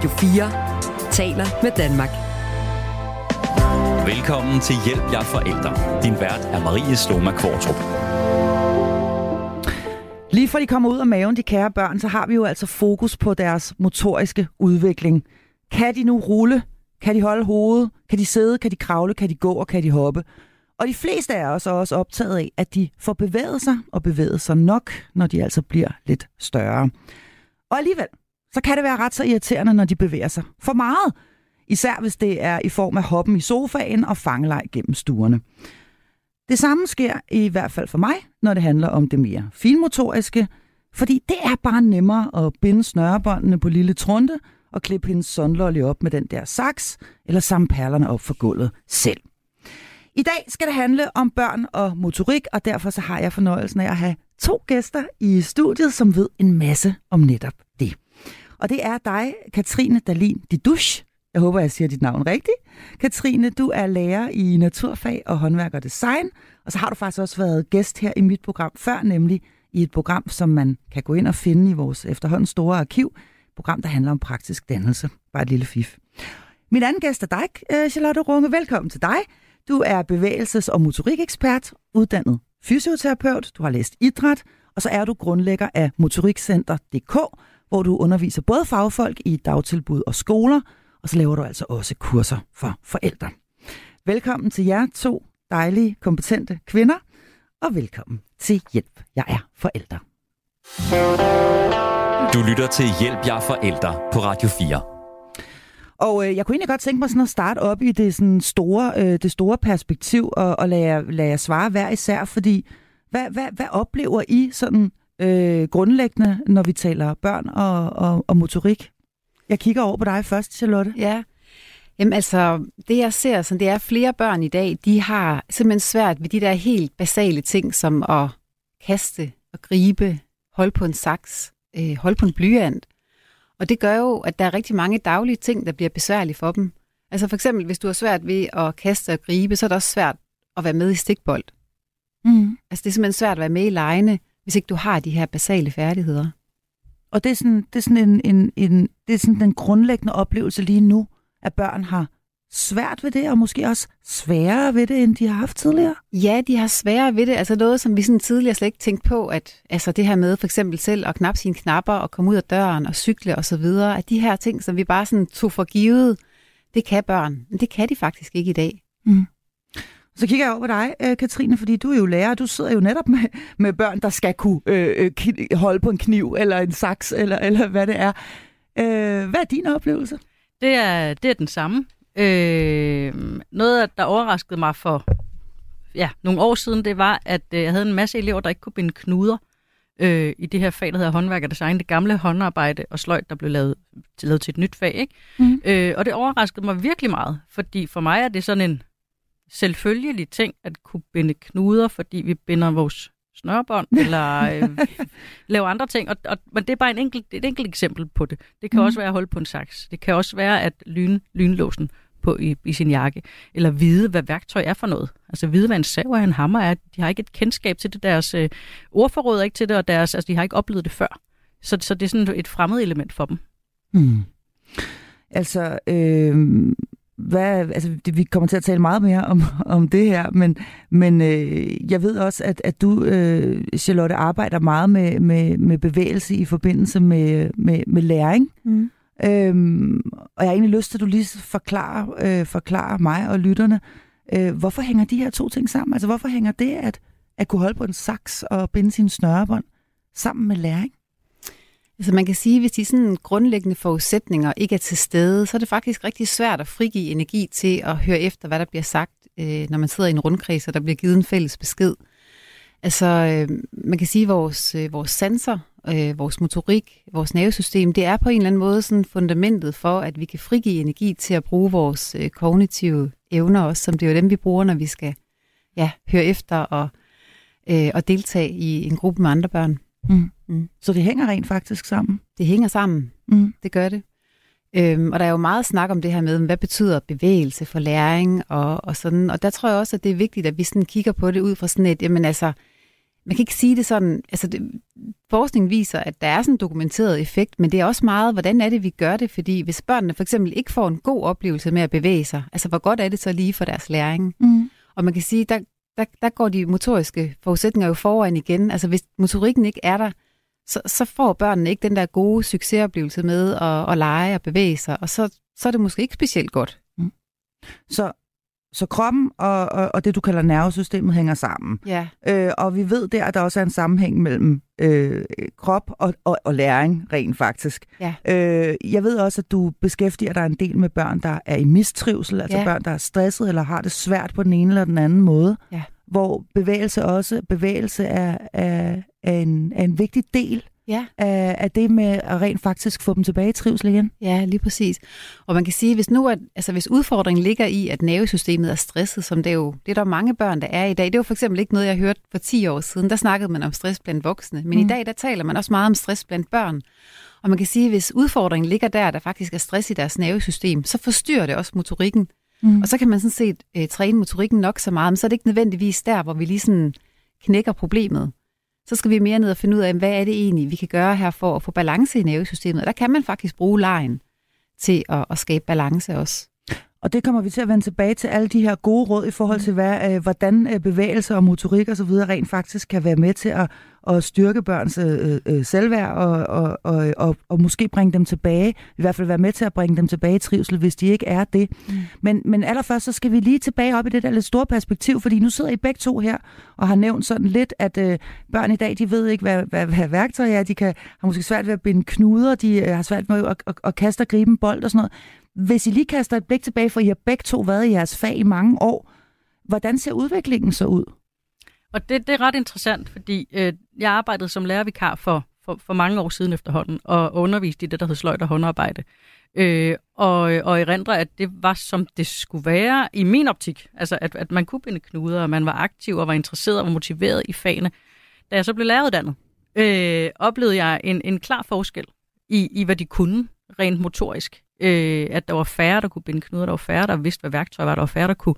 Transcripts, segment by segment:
Radio 4 taler med Danmark. Velkommen til Hjælp jer forældre. Din vært er Marie Sloma Kvartrup. Lige for de kommer ud af maven, de kære børn, så har vi jo altså fokus på deres motoriske udvikling. Kan de nu rulle? Kan de holde hovedet? Kan de sidde? Kan de kravle? Kan de gå? Og kan de hoppe? Og de fleste af os er også optaget af, at de får bevæget sig og bevæget sig nok, når de altså bliver lidt større. Og alligevel, så kan det være ret så irriterende, når de bevæger sig for meget. Især hvis det er i form af hoppen i sofaen og fangeleg gennem stuerne. Det samme sker i hvert fald for mig, når det handler om det mere finmotoriske, fordi det er bare nemmere at binde snørebåndene på lille trunte og klippe hendes sondlolly op med den der saks, eller samle perlerne op for gulvet selv. I dag skal det handle om børn og motorik, og derfor så har jeg fornøjelsen af at have to gæster i studiet, som ved en masse om netop. Og det er dig, Katrine Dalin Didush. Jeg håber, jeg siger dit navn rigtigt. Katrine, du er lærer i naturfag og håndværk og design, og så har du faktisk også været gæst her i mit program før, nemlig i et program, som man kan gå ind og finde i vores efterhånden store arkiv. Et program, der handler om praktisk dannelse. Bare et lille fif. Min anden gæst er dig, øh, Charlotte Runge. Velkommen til dig. Du er bevægelses- og motorikekspert, uddannet fysioterapeut, du har læst idræt, og så er du grundlægger af motorikcenter.dk, hvor du underviser både fagfolk i dagtilbud og skoler, og så laver du altså også kurser for forældre. Velkommen til jer to dejlige, kompetente kvinder, og velkommen til Hjælp, jeg er forældre. Du lytter til Hjælp jer forældre på Radio 4. Og øh, jeg kunne egentlig godt tænke mig sådan at starte op i det, sådan store, øh, det store perspektiv og, og lade, jer, lade jer svare hver især, fordi hvad, hvad, hvad oplever I sådan øh, grundlæggende, når vi taler børn og, og, og motorik? Jeg kigger over på dig først, Charlotte. Ja, Jamen altså, det jeg ser, sådan, det er, at flere børn i dag, de har simpelthen svært ved de der helt basale ting, som at kaste og gribe, holde på en saks, øh, holde på en blyant. Og det gør jo, at der er rigtig mange daglige ting, der bliver besværlige for dem. Altså for eksempel, hvis du har svært ved at kaste og gribe, så er det også svært at være med i stikbold. Mm. Altså det er simpelthen svært at være med i lejene, hvis ikke du har de her basale færdigheder. Og det er sådan, det er sådan, en, en, en, det er sådan den grundlæggende oplevelse lige nu, at børn har svært ved det, og måske også sværere ved det, end de har haft tidligere? Ja, de har sværere ved det. Altså noget, som vi sådan tidligere slet ikke tænkte på, at altså det her med for eksempel selv at knappe sine knapper og komme ud af døren og cykle og så videre, at de her ting, som vi bare sådan tog for givet, det kan børn. Men det kan de faktisk ikke i dag. Mm. Så kigger jeg over på dig, øh, Katrine, fordi du er jo lærer, du sidder jo netop med, med børn, der skal kunne øh, holde på en kniv eller en saks, eller, eller hvad det er. Øh, hvad er din oplevelse? Det er, det er den samme. Øh, noget, der overraskede mig for ja, nogle år siden, det var, at øh, jeg havde en masse elever, der ikke kunne binde knuder øh, i det her fag, der hedder håndværk og design. Det gamle håndarbejde og sløjt, der blev lavet, lavet til et nyt fag. Ikke? Mm. Øh, og det overraskede mig virkelig meget, fordi for mig er det sådan en selvfølgelig ting at kunne binde knuder, fordi vi binder vores snørbånd, eller øh, lave andre ting. Og, og, men det er bare en enkelt, et enkelt eksempel på det. Det kan mm. også være at holde på en saks. Det kan også være at lyn, lynlåsen på i, i sin jakke, eller vide, hvad værktøj er for noget. Altså vide, hvad en sav og en hammer er. De har ikke et kendskab til det, deres øh, ordforråd er ikke til det, og deres, altså, de har ikke oplevet det før. Så, så det er sådan et fremmed element for dem. Mm. Altså, øh, hvad, altså, det, vi kommer til at tale meget mere om, om det her, men, men øh, jeg ved også, at, at du, øh, Charlotte, arbejder meget med, med, med bevægelse i forbindelse med, med, med læring. Mm. Øhm, og jeg har egentlig lyst til, at du lige forklarer, øh, forklarer mig og lytterne, øh, hvorfor hænger de her to ting sammen? Altså, hvorfor hænger det at, at kunne holde på en saks og binde sine snørebånd sammen med læring? Altså man kan sige, at hvis de sådan grundlæggende forudsætninger ikke er til stede, så er det faktisk rigtig svært at frigive energi til at høre efter, hvad der bliver sagt, øh, når man sidder i en rundkreds, og der bliver givet en fælles besked. Altså øh, man kan sige, at vores, øh, vores sanser, øh, vores motorik, vores nervesystem, det er på en eller anden måde sådan fundamentet for, at vi kan frigive energi til at bruge vores øh, kognitive evner også, som det er jo dem, vi bruger, når vi skal ja, høre efter og, øh, og deltage i en gruppe med andre børn. Mm. Mm. Så det hænger rent faktisk sammen? Det hænger sammen. Mm. Det gør det. Øhm, og der er jo meget snak om det her med, hvad betyder bevægelse for læring og, og sådan. Og der tror jeg også, at det er vigtigt, at vi sådan kigger på det ud fra sådan et, jamen altså, man kan ikke sige det sådan, altså det, forskning viser, at der er sådan en dokumenteret effekt, men det er også meget, hvordan er det, vi gør det, fordi hvis børnene for eksempel ikke får en god oplevelse med at bevæge sig, altså hvor godt er det så lige for deres læring? Mm. Og man kan sige, der, der, der går de motoriske forudsætninger jo foran igen. Altså hvis motorikken ikke er der, så, så får børnene ikke den der gode succesoplevelse med at, at lege og bevæge sig, og så, så er det måske ikke specielt godt. Mm. Så, så kroppen og, og, og det, du kalder nervesystemet, hænger sammen. Ja. Øh, og vi ved der, at der også er en sammenhæng mellem øh, krop og, og, og læring, rent faktisk. Ja. Øh, jeg ved også, at du beskæftiger dig en del med børn, der er i mistrivsel, altså Ja. børn, der er stresset eller har det svært på den ene eller den anden måde. Ja. Hvor bevægelse også, bevægelse er, er, er, en, er en vigtig del Ja. af, af det med at rent faktisk få dem tilbage i trivsel igen. Ja, lige præcis. Og man kan sige, hvis nu at, altså hvis udfordringen ligger i, at nervesystemet er stresset, som det er jo, det er der mange børn, der er i dag. Det var for eksempel ikke noget, jeg hørte for 10 år siden. Der snakkede man om stress blandt voksne. Men mm. I dag, der taler man også meget om stress blandt børn. Og man kan sige, at hvis udfordringen ligger der, der faktisk er stress i deres nervesystem, så forstyrrer det også motorikken. Mm. Og så kan man sådan set øh, træne motorikken nok så meget, men så er det ikke nødvendigvis der, hvor vi lige sådan knækker problemet. Så skal vi mere ned og finde ud af, hvad er det egentlig, vi kan gøre her for at få balance i nervesystemet. Og der kan man faktisk bruge lejen til at, at skabe balance også. Og det kommer vi til at vende tilbage til alle de her gode råd i forhold til, hvad, øh, hvordan øh, bevægelse og motorik og så videre rent faktisk kan være med til at, at styrke børns øh, øh, selvværd og, og, og, og, og måske bringe dem tilbage, i hvert fald være med til at bringe dem tilbage i trivsel, hvis de ikke er det. Mm. Men, men allerførst så skal vi lige tilbage op i det der lidt store perspektiv, fordi nu sidder I begge to her og har nævnt sådan lidt, at øh, børn i dag, de ved ikke, hvad, hvad, hvad værktøj er. De kan, har måske svært ved at binde knuder, de øh, har svært med at, at, at kaste og gribe en bold og sådan noget. Hvis I lige kaster et blik tilbage, for I har begge to været i jeres fag i mange år, hvordan ser udviklingen så ud? Og det, det er ret interessant, fordi øh, jeg arbejdede som lærervikar for, for, for mange år siden efterhånden, og underviste i det, der hed sløjt og håndarbejde. Øh, og, og erindre, at det var, som det skulle være i min optik. Altså, at, at man kunne binde knuder, og man var aktiv og var interesseret og var motiveret i fagene. Da jeg så blev læreruddannet, øh, oplevede jeg en, en klar forskel i, i, hvad de kunne rent motorisk. Øh, at der var færre, der kunne binde knuder, der var færre, der vidste, hvad værktøj var, der var færre, der kunne,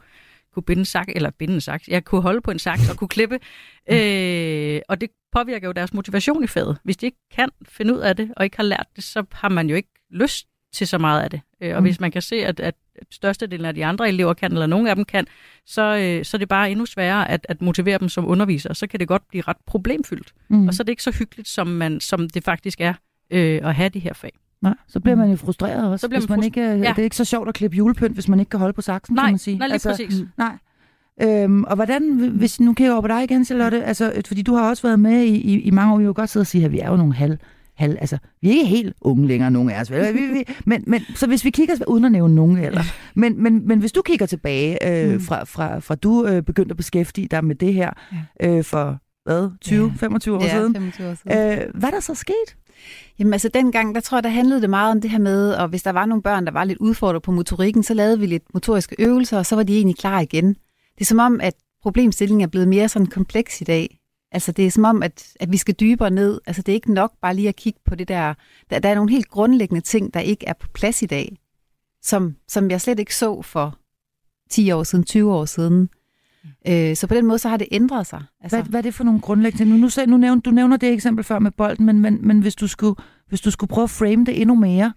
kunne binde en sak, eller binde en saks. Jeg kunne holde på en saks og kunne klippe. Øh, og det påvirker jo deres motivation i faget. Hvis de ikke kan finde ud af det, og ikke har lært det, så har man jo ikke lyst til så meget af det. Øh, og Mm. hvis man kan se, at, at størstedelen af de andre elever kan, eller nogle af dem kan, så, øh, så er det bare endnu sværere at, at motivere dem som undervisere. Så kan det godt blive ret problemfyldt. Mm. Og så er det ikke så hyggeligt, som, man, som det faktisk er øh, at have de her fag. Nej, så bliver man jo frustreret også. Så bliver hvis man man frus- ikke, ja. Ja. Det er ikke så sjovt at klippe julepynt, hvis man ikke kan holde på saksen, Nej, kan man sige. nej lige altså, præcis. Nej. Øhm, og hvordan, hvis nu kigger jeg over på dig igen, Charlotte, altså, fordi du har også været med i, i, i mange år, vi kan jo godt sidde og sige, at vi er jo nogle halv, halv altså, vi er ikke helt unge længere, nogen af os, vel? Vi, vi, men, men, så hvis vi kigger, uden at nævne nogen alder, men, men, men hvis du kigger tilbage, øh, Mm. fra, fra, fra du øh, begyndte at beskæftige dig med det her, øh, for hvad, 20-25 år ja, siden, 25 år siden. øh, hvad er der så sket? Jamen altså dengang, der tror jeg, der handlede det meget om det her med, og hvis der var nogle børn, der var lidt udfordret på motorikken, så lavede vi lidt motoriske øvelser, og så var de egentlig klar igen. Det er som om, at problemstillingen er blevet mere sådan kompleks i dag. Altså det er som om, at, at vi skal dybere ned. Altså det er ikke nok bare lige at kigge på det der. Der, der er nogle helt grundlæggende ting, der ikke er på plads i dag, som, som jeg slet ikke så for 10 år siden, 20 år siden. Øh, så på den måde, så har det ændret sig. Altså, Hvad, hvad er det for nogle grundlæggende? Nu, nu, nu nævner, du nævner det eksempel før med bolden, men, men, men hvis, du skulle, hvis du skulle prøve at frame det endnu mere,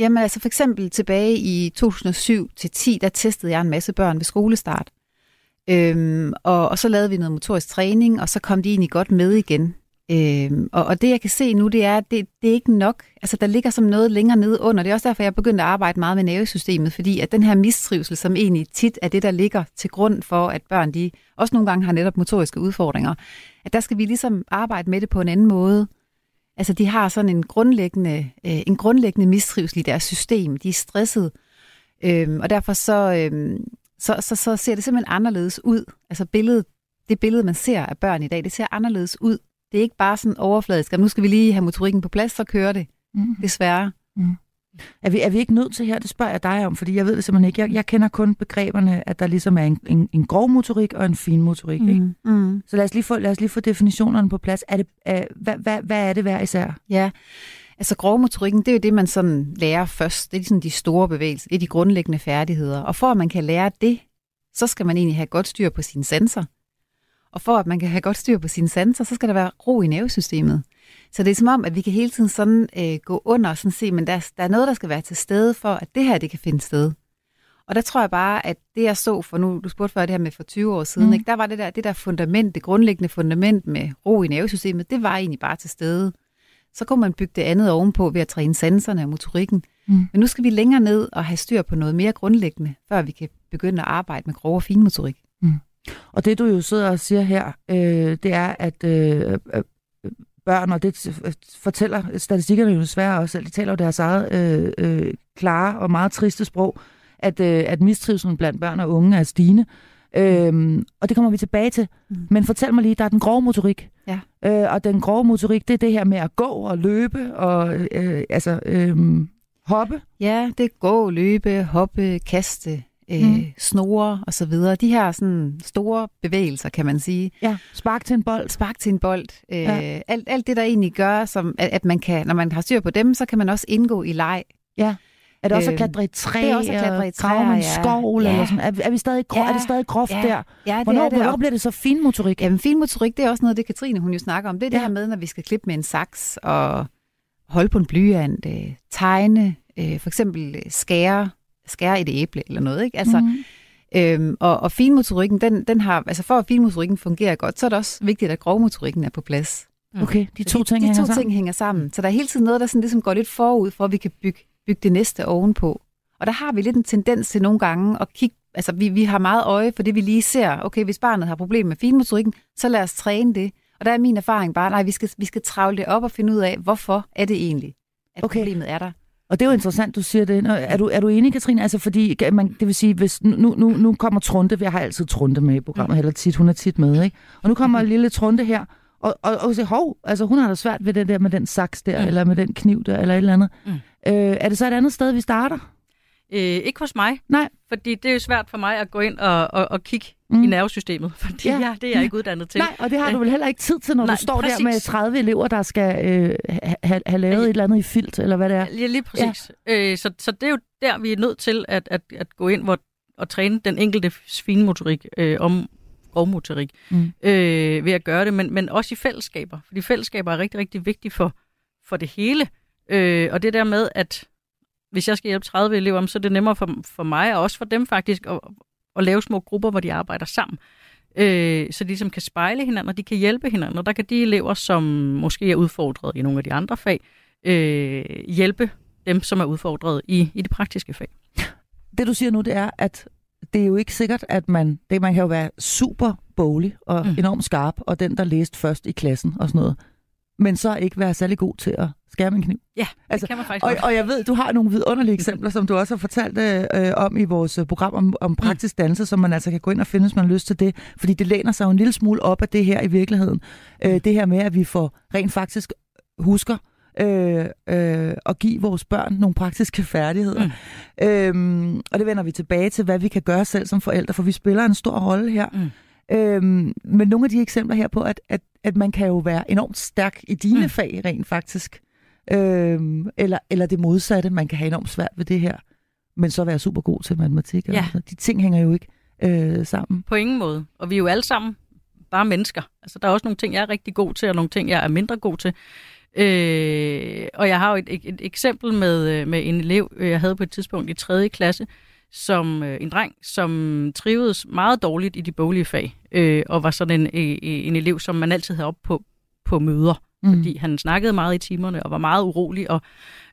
Jamen altså for eksempel tilbage i 2007 til 10, der testede jeg en masse børn ved skolestart. Øhm, og, og så lavede vi noget motorisk træning, og så kom de egentlig godt med igen. Øhm, og, og det jeg kan se nu, det er, at det, det er ikke nok. Altså der ligger som noget længere nede under. Det er også derfor, jeg begyndte at arbejde meget med nervesystemet, fordi at den her mistrivsel, som egentlig tit er det, der ligger til grund for, at børn de også nogle gange har netop motoriske udfordringer, at der skal vi ligesom arbejde med det på en anden måde. Altså, de har sådan en grundlæggende, øh, en grundlæggende mistrivsel i deres system. De er stresset, øhm, og derfor så, øhm, så, så, så ser det simpelthen anderledes ud. Altså, billedet, det billede, man ser af børn i dag, det ser anderledes ud. Det er ikke bare sådan overfladisk, at nu skal vi lige have motorikken på plads, så kører det. mm. Desværre. er, vi, er vi ikke nødt til her, det spørger jeg dig om, fordi jeg ved det simpelthen ikke. Jeg, jeg kender kun begreberne, at der ligesom er en, en, en grov motorik og en fin motorik. Mm. Ikke? Mm. Mm. Så lad os, lige få, lad os lige få definitionerne på plads. Er det, er, hvad, hvad, hvad er det hver især? Ja, altså grovmotorikken, det er jo det, man sådan lærer først. Det er sådan de store bevægelser, det er de grundlæggende færdigheder. Og for at man kan lære det, så skal man egentlig have godt styr på sine sanser. Og for at man kan have godt styr på sine sanser, så skal der være ro i nervesystemet. Så det er som om, at vi kan hele tiden sådan øh, gå under og sådan se, men der, der er noget, der skal være til stede for, at det her det kan finde sted. Og der tror jeg bare, at det jeg så for nu, du spurgte før det her med for 20 år siden, mm. ikke? der var det der, det der fundament, det grundlæggende fundament med ro i nervesystemet, det var egentlig bare til stede. Så kunne man bygge det andet ovenpå ved at træne sanserne og motorikken. Mm. Men nu skal vi længere ned og have styr på noget mere grundlæggende, før vi kan begynde at arbejde med grov og finmotorik. Og det du jo sidder og siger her, øh, det er, at øh, øh, børn, og det fortæller statistikkerne jo desværre også, de taler jo deres eget øh, øh, klare og meget triste sprog, at, øh, at mistrivselen blandt børn og unge er stigende. Øhm, og det kommer vi tilbage til. Mm. Men fortæl mig lige, der er den grove motorik. Ja. Øh, og den grove motorik, det er det her med at gå og løbe og øh, altså øh, hoppe. Ja, det er gå, løbe, hoppe, kaste, øh, mm. snore og så videre. De her sådan store bevægelser, kan man sige. Ja, spark til en bold. Spark til en bold. Øh, ja. alt, alt det, der egentlig gør, som, at, at man kan, når man har styr på dem, så kan man også indgå i leg. Ja. Er det også at klatre i træ? Det er også at klatre i træ, og en skov, ja. eller sådan? Er, er, vi stadig grov, ja. er det stadig groft ja. der? Ja, det hvornår, er det. hvornår bliver det så finmotorik? Jamen finmotorik, det er også noget, det Katrine hun jo snakker om. Det er ja. det her med, når vi skal klippe med en saks og holde på en blyant, øh, tegne, øh, for eksempel øh, skære, skære et æble eller noget. Ikke? Altså, mm. øhm, og, og finmotorikken, den, den har, altså for at finmotorikken fungerer godt, så er det også vigtigt, at grovmotorikken er på plads. Okay, de to ting de, de hænger to sammen. ting hænger sammen. Så der er hele tiden noget, der sådan ligesom går lidt forud, for at vi kan bygge, bygge det næste ovenpå. Og der har vi lidt en tendens til nogle gange at kigge, altså vi, vi har meget øje for det, vi lige ser. Okay, hvis barnet har problemer med finmotorikken, så lad os træne det. Og der er min erfaring bare, nej, vi skal, vi skal travle det op og finde ud af, hvorfor er det egentlig, at okay. problemet er der. Og det er jo interessant, du siger det. Er du, er du enig, Katrine? Altså, fordi man, det vil sige, hvis nu, nu, nu kommer Trunte, jeg har altid Trunte med i programmet, eller tit, hun er tit med, ikke? Og nu kommer lille Trunte her, og, og, og siger, hov, altså hun har da svært ved det der med den saks der, mm. eller med den kniv der, eller et eller andet. Mm. Øh, er det så et andet sted, vi starter? Øh, ikke hos mig. Nej. Fordi det er jo svært for mig at gå ind og, og, og kigge mm. i nervesystemet, fordi ja. ja, det er jeg ikke uddannet til. Nej, og det har du vel heller ikke tid til, når Nej, du står præcis. der med 30 elever, der skal øh, have, have lavet ja. et eller andet i filt, eller hvad det er. Ja, lige præcis. Ja. Øh, så, så det er jo der, vi er nødt til at, at, at gå ind hvor, og træne den enkelte finmotorik øh, om grovmotorik mm. øh, ved at gøre det, men, men også i fællesskaber. Fordi fællesskaber er rigtig, rigtig vigtige for, for det hele. Øh, og det der med, at hvis jeg skal hjælpe 30 elever, så er det nemmere for, for mig og også for dem faktisk at, at lave små grupper, hvor de arbejder sammen. Øh, så de ligesom kan spejle hinanden, og de kan hjælpe hinanden. Og der kan de elever, som måske er udfordret i nogle af de andre fag, øh, hjælpe dem, som er udfordret i, i det praktiske fag. Det du siger nu, det er, at det er jo ikke sikkert, at man, det, man kan jo være super boglig og mm. enormt skarp, og den, der læste først i klassen og sådan noget, men så ikke være særlig god til at skære med en kniv. Ja, altså, det kan man faktisk og, og jeg ved, du har nogle vidunderlige eksempler, som du også har fortalt øh, om i vores program om, om praktisk dannelse, som man altså kan gå ind og finde, hvis man har lyst til det. Fordi det læner sig jo en lille smule op af det her i virkeligheden. Øh, det her med, at vi får rent faktisk husker øh, øh, at give vores børn nogle praktiske færdigheder. Mm. Øhm, og det vender vi tilbage til, hvad vi kan gøre selv som forældre, for vi spiller en stor rolle her. Mm. Øhm, men nogle af de eksempler her på, at, at, at man kan jo være enormt stærk i dine mm. fag rent faktisk. Øhm, eller, eller det modsatte, man kan have enormt svært ved det her, men så være super god til matematik. Ja. Altså. De ting hænger jo ikke øh, sammen. På ingen måde. Og vi er jo alle sammen bare mennesker. Altså, der er også nogle ting, jeg er rigtig god til, og nogle ting, jeg er mindre god til. Øh, og jeg har jo et, et, et eksempel med, øh, med en elev, øh, jeg havde på et tidspunkt i 3. klasse, som øh, en dreng, som trivedes meget dårligt i de boglige fag, øh, og var sådan en, en, en elev, som man altid havde op på, på møder, mm. fordi han snakkede meget i timerne og var meget urolig, og,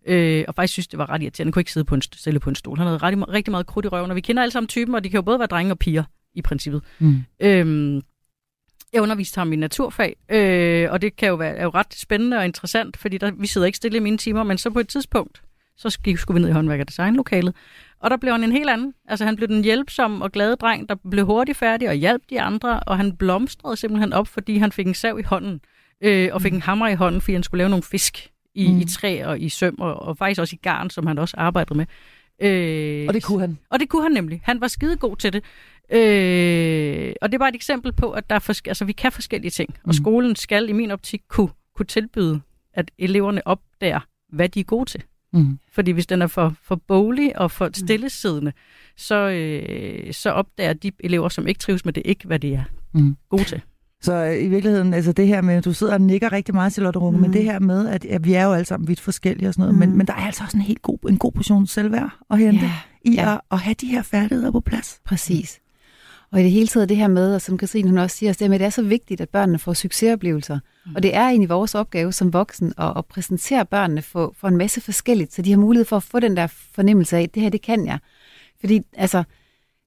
øh, og faktisk synes, det var ret irriterende. Han kunne ikke sidde på en, stille på en stol. Han havde ret, rigtig meget krudt i røven, og vi kender alle sammen typen, og de kan jo både være drenge og piger i princippet. Mm. Øhm, jeg underviste ham i naturfag, øh, og det kan jo være er jo ret spændende og interessant, fordi der, vi sidder ikke stille i mine timer, men så på et tidspunkt, så skulle vi ned i håndværk- og designlokalet, og der blev han en helt anden. Altså han blev den hjælpsom og glade dreng, der blev hurtigt færdig og hjalp de andre, og han blomstrede simpelthen op, fordi han fik en sav i hånden, øh, og fik en hammer i hånden, fordi han skulle lave nogle fisk i, mm. i træ og i søm, og, og faktisk også i garn, som han også arbejdede med. Øh, og det kunne han? Og det kunne han nemlig. Han var skide god til det. Øh, og det er bare et eksempel på, at der er forske- altså, vi kan forskellige ting. Og mm. skolen skal i min optik kunne, kunne tilbyde, at eleverne opdager, hvad de er gode til. Mm. Fordi hvis den er for, for boglig og for mm. stillesiddende, så, øh, så opdager de elever, som ikke trives med det, ikke, hvad de er mm. gode til. Så øh, i virkeligheden, altså det her med, du sidder og nikker rigtig meget, Charlotte Runge, mm. men det her med, at, at vi er jo alle sammen vidt forskellige og sådan noget, mm. men, men der er altså også en helt god, en god portion selvværd at hente Ja, i ja. At, at have de her færdigheder på plads. Præcis. Og i det hele taget det her med, og som Katrine hun også siger, at det er så vigtigt, at børnene får succesoplevelser. Mm. Og det er egentlig vores opgave som voksen at, at præsentere børnene for, for en masse forskelligt, så de har mulighed for at få den der fornemmelse af, at det her, det kan jeg. Fordi altså,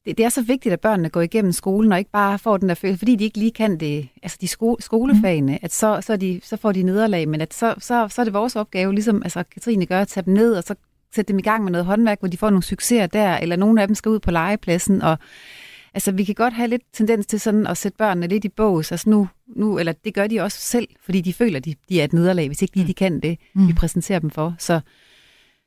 det, det er så vigtigt, at børnene går igennem skolen, og ikke bare får den der følelse, fordi de ikke lige kan det, altså de sko- skolefagene, mm. at så, så, de, så får de nederlag, men at så, så, så er det vores opgave, ligesom altså Katrine gør, at tage dem ned, og så sætte dem i gang med noget håndværk, hvor de får nogle succeser der, eller nogle af dem skal ud på legepladsen, og altså vi kan godt have lidt tendens til sådan at sætte børnene lidt i bås, altså nu, nu eller det gør de også selv, fordi de føler, de, de er et nederlag, hvis ikke lige de kan det, mm. vi præsenterer dem for. Så,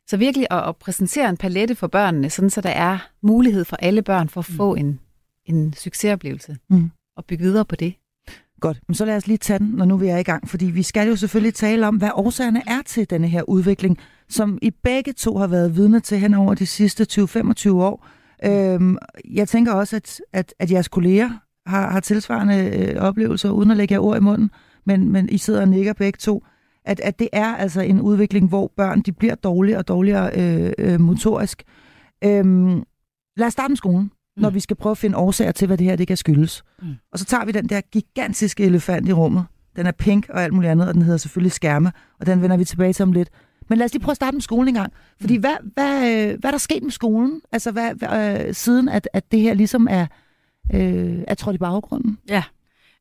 så virkelig at, at præsentere en palette for børnene, sådan så der er mulighed for alle børn for at få en, en succesoplevelse, Mm. og bygge videre på det. Godt, men så lad os lige tage den, når nu vi er i gang, fordi vi skal jo selvfølgelig tale om, hvad årsagerne er til denne her udvikling, som I begge to har været vidne til hen over de sidste 20-25 år. Øhm, jeg tænker også, at, at, at jeres kolleger har, har tilsvarende øh, oplevelser, uden at lægge jer ord i munden, men, men I sidder og nikker begge to, at, at det er altså en udvikling, hvor børn de bliver dårligere og dårligere øh, øh, motorisk. Øhm, lad os starte med skolen, mm. når vi skal prøve at finde årsager til, hvad det her det kan skyldes. Mm. Og så tager vi den der gigantiske elefant i rummet. Den er pink og alt muligt andet, og den hedder selvfølgelig skærme, og den vender vi tilbage til om lidt. Men lad os lige prøve at starte med skolen en gang. Fordi hvad, hvad, øh, hvad er der sket med skolen, altså hvad, hvad, øh, siden at, at det her ligesom er, øh, er trådt i baggrunden? Ja.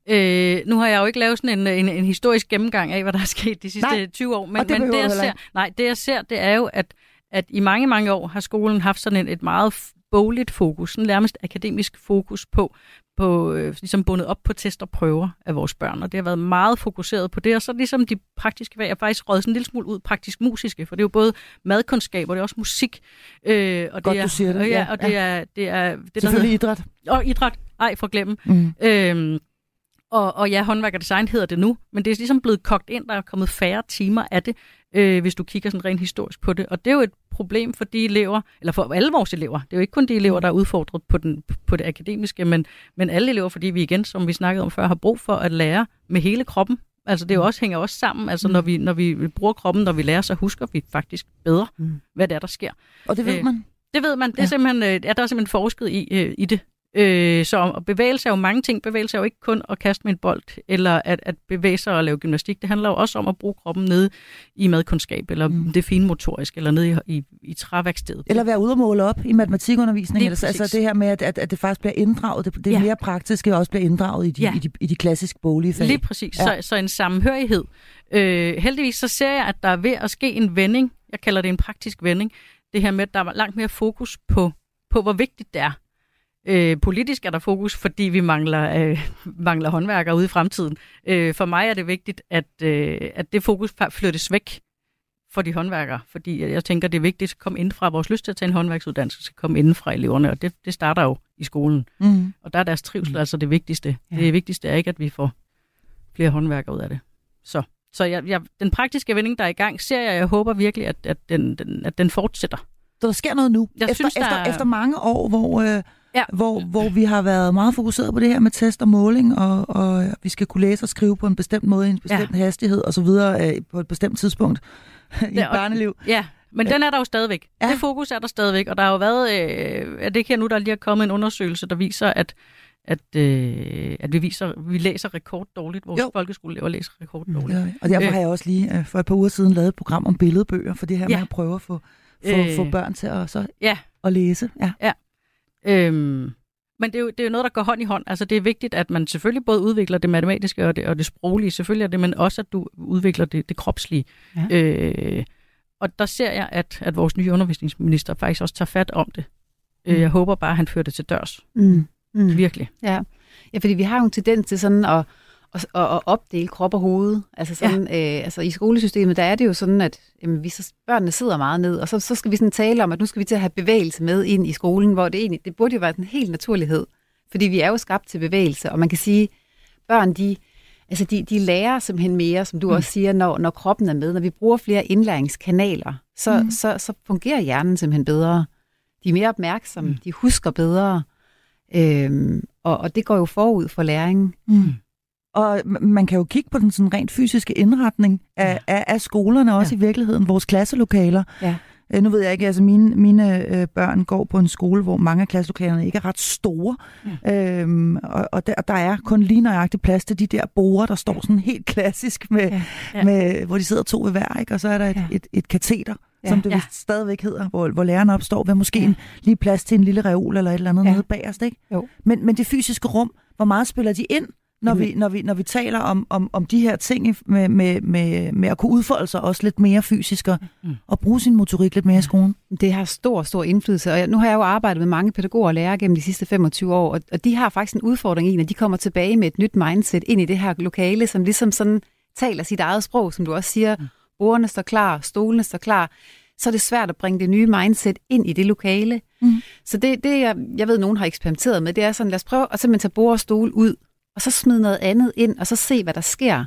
Øh, nu har jeg jo ikke lavet sådan en, en, en historisk gennemgang af, hvad der er sket de sidste Nej, nej. 20 år, men, det men det, jeg ser, nej, det jeg ser, det er jo, at, at i mange, mange år har skolen haft sådan en, et meget bogligt fokus, sådan nærmest akademisk fokus på, på øh, ligesom bundet op på test og prøver af vores børn, og det har været meget fokuseret på det, og så ligesom de praktiske fag er faktisk røget sådan en lille smule ud praktisk musiske, for det er jo både madkundskab, og det er også musik. Øh, og Godt, det er, du siger det, Og, ja, ja, og det er, det er det, der Selvfølgelig hedder, idræt. og idræt, ej for glemme. Mm. Øhm, og, og ja, håndværk og design hedder det nu, men det er ligesom blevet kogt ind, der er kommet færre timer af det, øh, hvis du kigger sådan rent historisk på det. Og det er jo et problem for de elever, eller for alle vores elever. Det er jo ikke kun de elever, der er udfordret på, den, på det akademiske, men, men alle elever, fordi vi igen, som vi snakkede om før, har brug for at lære med hele kroppen. Altså det jo også, hænger også sammen. Altså når, vi, når vi bruger kroppen, når vi lærer, så husker vi faktisk bedre, Mm. hvad det er, der sker. Og det ved Øh, man. Det ved man. Det er Ja. simpelthen, øh, ja, der er simpelthen forsket i, øh, i det. Øh, så bevægelse er jo mange ting. Bevægelse er jo ikke kun at kaste med en bold, eller at, at bevæge sig og lave gymnastik. Det handler jo også om at bruge kroppen nede i madkundskab, eller Mm. det fine motorisk, eller nede i, i, i træværkstedet. Eller være ude og måle op i matematikundervisningen. Lige Altså, altså det her med, at, at, at det faktisk bliver inddraget. Det, det ja. Mere praktiske også bliver inddraget i de, Ja. i de, i de klassisk boglige fag. Lige præcis. Ja. Så, så en sammenhørighed. Øh, heldigvis så ser jeg, at der er ved at ske en vending. Jeg kalder det en praktisk vending. Det her med, at der er langt mere fokus på, på hvor vigtigt det er. Øh, politisk er der fokus, fordi vi mangler, øh, mangler håndværkere ude i fremtiden. Øh, for mig er det vigtigt, at, øh, at det fokus flyttes væk for de håndværkere, fordi jeg tænker, det er vigtigt at komme ind fra vores lyst til at tage en håndværksuddannelse, skal komme inden fra eleverne, og det, det starter jo i skolen. Mm. Og der er deres trivsel altså det vigtigste. Ja. Det vigtigste er ikke, at vi får flere håndværkere ud af det. Så, så jeg, jeg, den praktiske vending, der er i gang, ser jeg, jeg håber virkelig, at, at, den, den, at den fortsætter. Så der sker noget nu. Jeg efter, synes, der efter, er- efter mange år, hvor, øh, ja. Ja. hvor, hvor vi har været meget fokuseret på det her med test og måling, og, og vi skal kunne læse og skrive på en bestemt måde, i en bestemt ja. hastighed osv. Øh, på et bestemt tidspunkt i et Ja, barneliv. Ja, men Ja. den er der jo stadigvæk. Ja. Ja. Det fokus er der stadigvæk, og der har jo været, øh, er det ikke her nu, der lige er kommet en undersøgelse, der viser, at at, øh, at vi, viser, vi læser rekorddårligt. Vores Jo. folkeskoleelever læser rekorddårligt. Ja, og derfor Øh. har jeg også lige øh, for et par uger siden lavet et program om billedbøger, for det her ja. Ja. med at prøve at få, få, Øh. få børn til at, så, Ja. at læse. Ja. Øhm, men det er, jo, det er jo noget, der går hånd i hånd. Altså, det er vigtigt, at man selvfølgelig både udvikler det matematiske og det, og det sproglige, selvfølgelig er det, men også, at du udvikler det, det kropslige. Ja. Øh, og der ser jeg, at, at vores nye undervisningsminister faktisk også tager fat om det. Mm. Øh, jeg håber bare, at han fører det til dørs. Mm. Mm. Virkelig. Ja. ja, fordi vi har jo en tendens til sådan at, at, at, opdele krop og hoved. Altså, sådan, ja. øh, altså i skolesystemet, der er det jo sådan, at jamen, vi så, børnene sidder meget ned, og så, så skal vi sådan tale om, at nu skal vi til at have bevægelse med ind i skolen, hvor det egentlig, det burde jo være en helt naturlighed. Fordi vi er jo skabt til bevægelse, og man kan sige, børn, de, altså de, de lærer simpelthen mere, som du mm. også siger, når, når kroppen er med. Når vi bruger flere indlæringskanaler, så, mm. så, så fungerer hjernen simpelthen bedre. De er mere opmærksomme, mm. de husker bedre, øhm, og, og det går jo forud for læringen. Mm. Og man kan jo kigge på den sådan rent fysiske indretning af, ja. af, af skolerne, også ja. i virkeligheden, vores klasselokaler. Ja. Øh, nu ved jeg ikke, altså mine, mine øh, børn går på en skole, hvor mange af klasselokalerne ikke er ret store. Ja. Øhm, og og der, der er kun lige nøjagtigt plads til de der borer, der står sådan helt klassisk, med, Ja. Ja. med, hvor de sidder to ved hver, ikke? og så er der et, Ja. et, et kateter, Ja. som det Ja. vist stadigvæk hedder, hvor, hvor læreren opstår, ved måske Ja. en, lige plads til en lille reol eller et eller andet ja. nede bagerst. Ikke? Jo. Men, men det fysiske rum, hvor meget spiller de ind, når vi, når vi, når vi taler om, om, om de her ting med, med, med, med at kunne udfolde sig også lidt mere fysisk og, Mm. mm. og bruge sin motorik lidt mere i skolen? Det har stor, stor indflydelse, og jeg- nu har jeg jo arbejdet med mange pædagoger og lærere gennem de sidste 25 år, og, og de har faktisk en udfordring i, når de kommer tilbage med et nyt mindset ind i det her lokale, som ligesom sådan taler sit eget sprog, som du også siger, bordene står klar, stolene står klar, så er det svært at bringe det nye mindset ind i det lokale. Mm. Så det, det jeg, jeg ved, nogen har eksperimenteret med, det er sådan, lad os prøve at simpelthen tage bord og stol ud, og så smide noget andet ind, og så se, hvad der sker.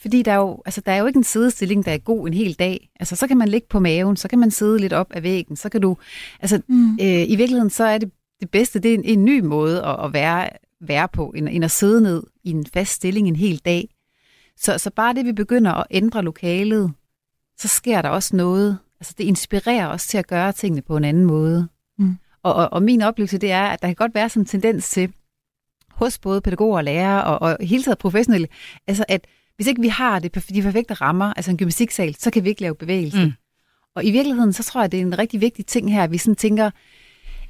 Fordi der er, jo, altså, der er jo ikke en sidestilling, der er god en hel dag. Altså, så kan man ligge på maven, så kan man sidde lidt op ad væggen, så kan du... Altså, Mm. øh, i virkeligheden, så er det det bedste, det er en, en ny måde at, at være, være på, end, end at sidde ned i en fast stilling en hel dag. Så, så bare det, vi begynder at ændre lokalet, så sker der også noget. Altså, det inspirerer os til at gøre tingene på en anden måde. Mm. Og, og, og min oplevelse, det er, at der kan godt være sådan en tendens til, hos både pædagoger og lærere, og, og hele taget professionelle, altså at hvis ikke vi har det, de perfekte rammer, altså en gymnastiksal, så kan vi ikke lave bevægelse. Mm. Mm. Og i virkeligheden, så tror jeg, det er en rigtig vigtig ting her, at vi sådan tænker,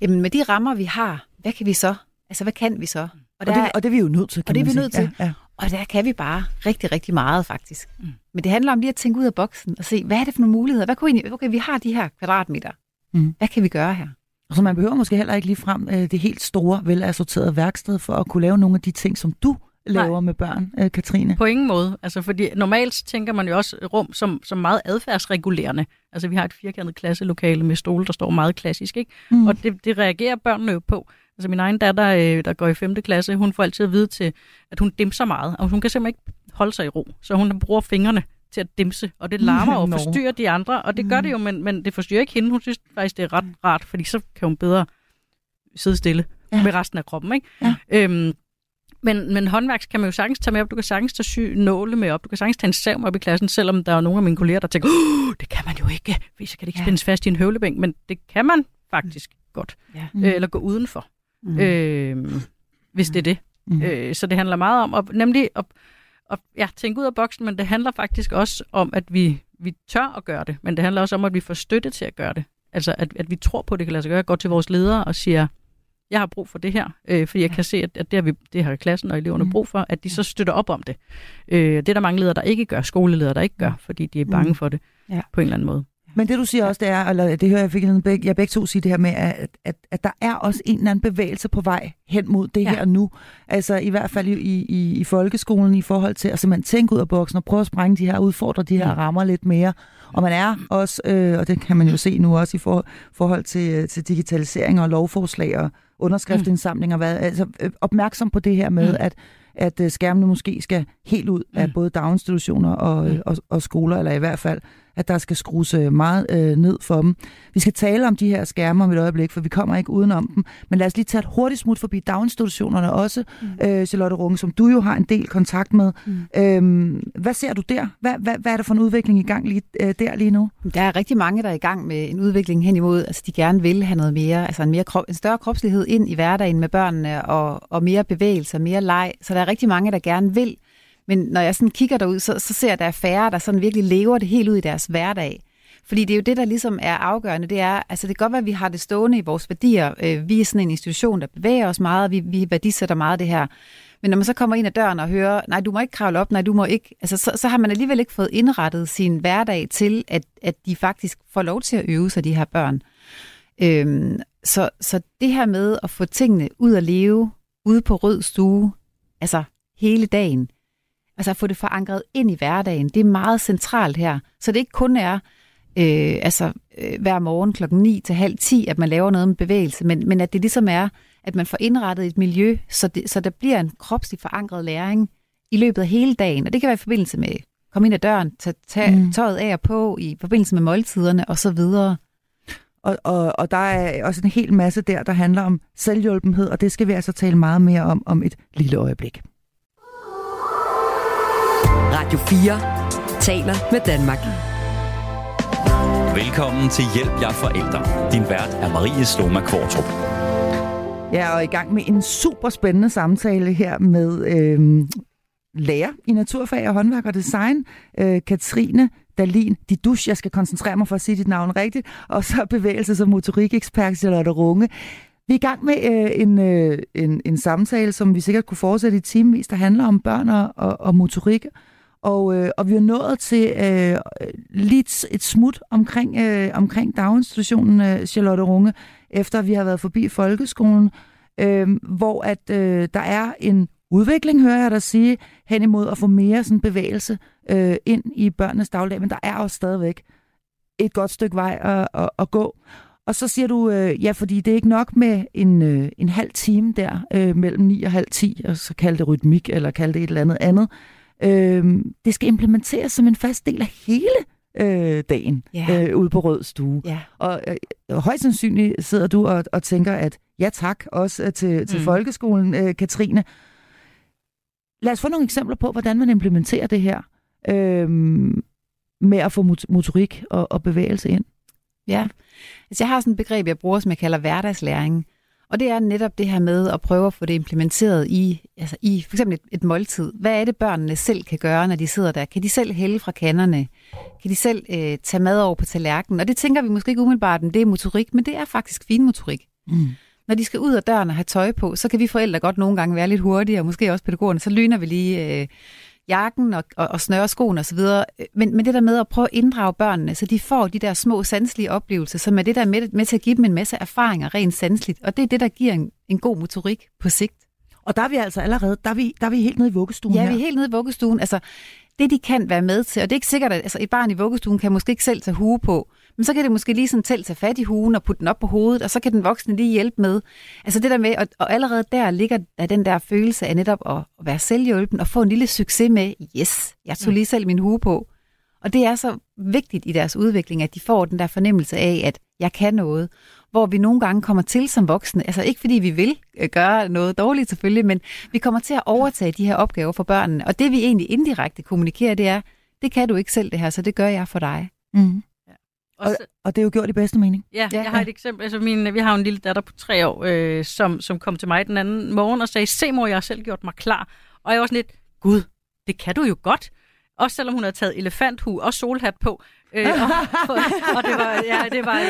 jamen med de rammer, vi har, hvad kan vi så? Altså, hvad kan vi så? Og Og, der, det, og det er vi jo nødt til, kan og det er vi sige. nødt til. Ja, ja. og der kan vi bare rigtig, rigtig meget, faktisk. Mm. Mm. Men det handler om lige at tænke ud af boksen og se, hvad er det for nogle muligheder? Hvad kunne egentlig, okay, vi har de her kvadratmeter. Mm. Hvad kan vi gøre her? Så man behøver måske heller ikke lige frem øh, det helt store, velassorterede værksted for at kunne lave nogle af de ting, som du laver Nej. med børn, øh, Katrine. På ingen måde. Altså, fordi normalt tænker man jo også rum som, som meget adfærdsregulerende. Altså, vi har et firkantet klasselokale med stole, der står meget klassisk, ikke? Mm. Og det, det reagerer børnene jo på. Altså, min egen datter, øh, der går i 5. klasse, hun får altid at vide til, at hun dimser meget. Og hun kan simpelthen ikke holde sig i ro. Så hun bruger fingrene til at dimse, og det larmer og forstyrrer de andre, og det gør det jo, men, men det forstyrrer ikke hende. Hun synes faktisk, det er ret rart, fordi så kan hun bedre sidde stille Ja. med resten af kroppen, ikke? Ja. Øhm, men, men håndværk kan man jo sagtens tage med op. Du kan sagtens tage sy nåle med op. Du kan sagtens tage en sav med op i klassen, selvom der er nogle af mine kolleger, der tænker, oh, det kan man jo ikke, fordi så kan det ikke Ja. spændes fast i en høvlebænk. Men det kan man faktisk godt. Ja. Mm. Øh, eller gå udenfor, Mm. mm. øh, hvis det er det. Mm. Øh, så det handler meget om at, nemlig at, at ja, tænke ud af boksen, men det handler faktisk også om, at vi, vi tør at gøre det. Men det handler også om, at vi får støtte til at gøre det. Altså, at, at vi tror på, at det kan lade sig gøre. Jeg går til vores ledere og siger, jeg har brug for det her, øh, fordi jeg kan se, at, at det, har vi, det har klassen og eleverne Mm. brug for, at de så støtter op om det. Øh, det er der mange ledere, der ikke gør, skoleledere, der ikke gør, fordi de er bange Mm. for det Ja. på en eller anden måde. Men det du siger også, det er, eller det hører jeg fik begge, jeg begge to sige det her med, at, at, at der er også en eller anden bevægelse på vej hen mod det Ja. her nu. Altså i hvert fald i, i, i folkeskolen i forhold til at simpelthen tænke ud af boksen og prøve at sprænge de her, udfordre de her Mm. rammer lidt mere. Og man er også, øh, og det kan man jo se nu også i for, forhold til, øh, til digitalisering og lovforslag og underskriftsindsamlinger, hvad, altså øh, opmærksom på det her med, Mm. at at øh, skærmene måske skal helt ud af Mm. både daginstitutioner og, Mm. og, og skoler, eller i hvert fald, at der skal skrues øh, meget øh, ned for dem. Vi skal tale om de her skærme om et øjeblik, for vi kommer ikke udenom dem. Men lad os lige tage et hurtigt smut forbi daginstitutionerne også, Mm. øh, Charlotte Runge, som du jo har en del kontakt med. Mm. Øhm, hvad ser du der? Hvad, hvad, hvad er der for en udvikling i gang lige, øh, der lige nu? Der er rigtig mange, der er i gang med en udvikling hen imod, altså de gerne vil have noget mere, altså en, mere krop, en større kropslighed ind i hverdagen med børnene, og, og mere bevægelse mere leg. Så der er rigtig mange, der gerne vil. Men når jeg sådan kigger derud, så, så ser jeg, at der er færre, der sådan virkelig lever det helt ud i deres hverdag. Fordi det er jo det, der ligesom er afgørende. Det er, altså det kan godt være, at vi har det stående i vores værdier. Øh, vi er sådan en institution, der bevæger os meget, og vi, vi værdisætter meget det her. Men når man så kommer ind ad døren og hører, nej, du må ikke kravle op, nej, du må ikke, altså, så, så har man alligevel ikke fået indrettet sin hverdag til, at, at de faktisk får lov til at øve sig, de her børn. Øhm, så, så det her med at få tingene ud at leve, ude på rød stue, altså hele dagen, altså at få det forankret ind i hverdagen, det er meget centralt her. Så det ikke kun er øh, altså, øh, hver morgen klokken 9 til halv 10, at man laver noget med bevægelse, men, men at det ligesom er, at man får indrettet et miljø, så, det, så der bliver en kropslig forankret læring i løbet af hele dagen. Og det kan være i forbindelse med komme ind ad døren, tage, tage Mm. tøjet af og på, i forbindelse med måltiderne osv. Og, og, og der er også en hel masse der, der handler om selvhjulpenhed, og det skal vi altså tale meget mere om om et lille øjeblik. Radio 4 taler med Danmark. Velkommen til Hjælp jer forældre. Din vært er Marie Sloma Kvartrup. Jeg er i gang med en super spændende samtale her med øh, lærer i naturfag og håndværk og design, øh, Katrine Dalin Didush. Jeg skal koncentrere mig for at sige dit navn rigtigt. Og så bevægelses- og motorikekspert Charlotte Runge. Vi er i gang med øh, en, øh, en, en samtale, som vi sikkert kunne fortsætte i timevis, der handler om børn og, og, og motorik. Og, øh, og vi er nået til øh, lidt et smut omkring, øh, omkring daginstitutionen, øh, Charlotte Runge, efter vi har været forbi folkeskolen, øh, hvor at øh, der er en udvikling, hører jeg dig sige, hen imod at få mere sådan bevægelse øh, ind i børnenes dagligdag, men der er også stadigvæk et godt stykke vej at, at, at gå. Og så siger du, øh, ja, fordi det er ikke nok med en, øh, en halv time der øh, mellem 9 og halv 10, og så kalde det rytmik, eller kalde det et eller andet andet. Øh, det skal implementeres som en fast del af hele øh, dagen Ja. øh, ude på Rød Stue. Ja. Og øh, højst sandsynligt sidder du og, og tænker, at ja tak, også øh, til, til Mm. folkeskolen, øh, Katrine. Lad os få nogle eksempler på, hvordan man implementerer det her øh, med at få mot- motorik og, og bevægelse ind. Ja. Altså, jeg har sådan et begreb, jeg bruger, som jeg kalder hverdagslæring. Og det er netop det her med at prøve at få det implementeret i, altså i for eksempel et, et måltid. Hvad er det, børnene selv kan gøre, når de sidder der? Kan de selv hælde fra kanderne? Kan de selv øh, tage mad over på tallerkenen? Og det tænker vi måske ikke umiddelbart, om det er motorik, men det er faktisk finmotorik. Mm. Når de skal ud af døren og have tøj på, så kan vi forældre godt nogle gange være lidt hurtige, og måske også pædagogerne, så lyner vi lige øh, jakken og, og, og snører skoene osv. Men, men det der med at prøve at inddrage børnene, så de får de der små sanselige oplevelser, som er det der er med, med til at give dem en masse erfaringer rent sansligt. Og det er det, der giver en, en god motorik på sigt. Og der er vi altså allerede, der er vi, der er vi helt nede i vuggestuen Ja, her. vi er helt nede i vuggestuen. Altså, det de kan være med til, og det er ikke sikkert, at altså, et barn i vuggestuen kan måske ikke selv tage hue på, men så kan det måske lige sådan selv tage fat i huen og putte den op på hovedet, og så kan den voksne lige hjælpe med. Altså det der med, og, og allerede der ligger der den der følelse af netop at, at være selvhjulpen og få en lille succes med, yes, jeg tog lige selv min hue på. Og det er så vigtigt i deres udvikling, at de får den der fornemmelse af, at jeg kan noget. Hvor vi nogle gange kommer til som voksne, altså ikke fordi vi vil øh, gøre noget dårligt selvfølgelig, men vi kommer til at overtage de her opgaver for børnene. Og det vi egentlig indirekte kommunikerer, det er, det kan du ikke selv det her, så det gør jeg for dig. Mm. Og Og, det er jo gjort i bedste mening. ja, Ja, jeg har ja. et eksempel. Altså min, vi har jo en lille datter på tre år, øh, som, som kom til mig den anden morgen og sagde, se mor, jeg har selv gjort mig klar. Og jeg var sådan lidt, gud, det kan du jo godt. Også selvom hun havde taget elefanthue og solhat på. Øh, og, og det var, ja, det var Ej,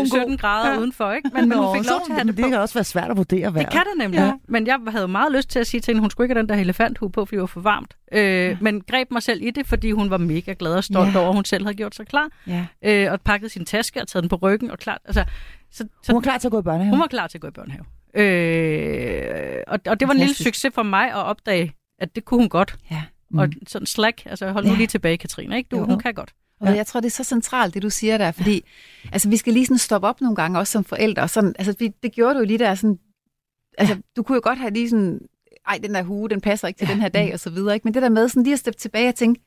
øh, 17 god. grader Ja. udenfor, ikke? Men, men hun fik lov til at have men det på. det kan også være svært at vurdere vejret. Det kan det nemlig. Ja. Men jeg havde meget lyst til at sige til hende, hun skulle ikke have den der elefanthue på, fordi det var for varmt. Øh, ja. Men greb mig selv i det, fordi hun var mega glad og stolt Ja. over, at hun selv havde gjort sig klar. Ja. Øh, og pakket sin taske og taget den på ryggen. Og klar, altså, så, så Hun var klar til at gå i børnehave. hun var klar til at gå i børnehave. Øh, og, og det var en lille succes for mig at opdage, at det kunne hun godt. ja. Mm. Og sådan slack, altså hold nu Ja. lige tilbage, Katrine. Ikke? Du, Jo. hun kan godt. Og ja. jeg tror, det er så centralt, det du siger der, fordi altså, vi skal lige sådan stoppe op nogle gange, også som forældre. Og sådan, altså, vi, det gjorde du jo lige der, sådan, altså, ja. du kunne jo godt have lige sådan, ej, den der hue, den passer ikke til ja. den her dag, og så videre. Ikke? Men det der med sådan lige at steppe tilbage og tænke,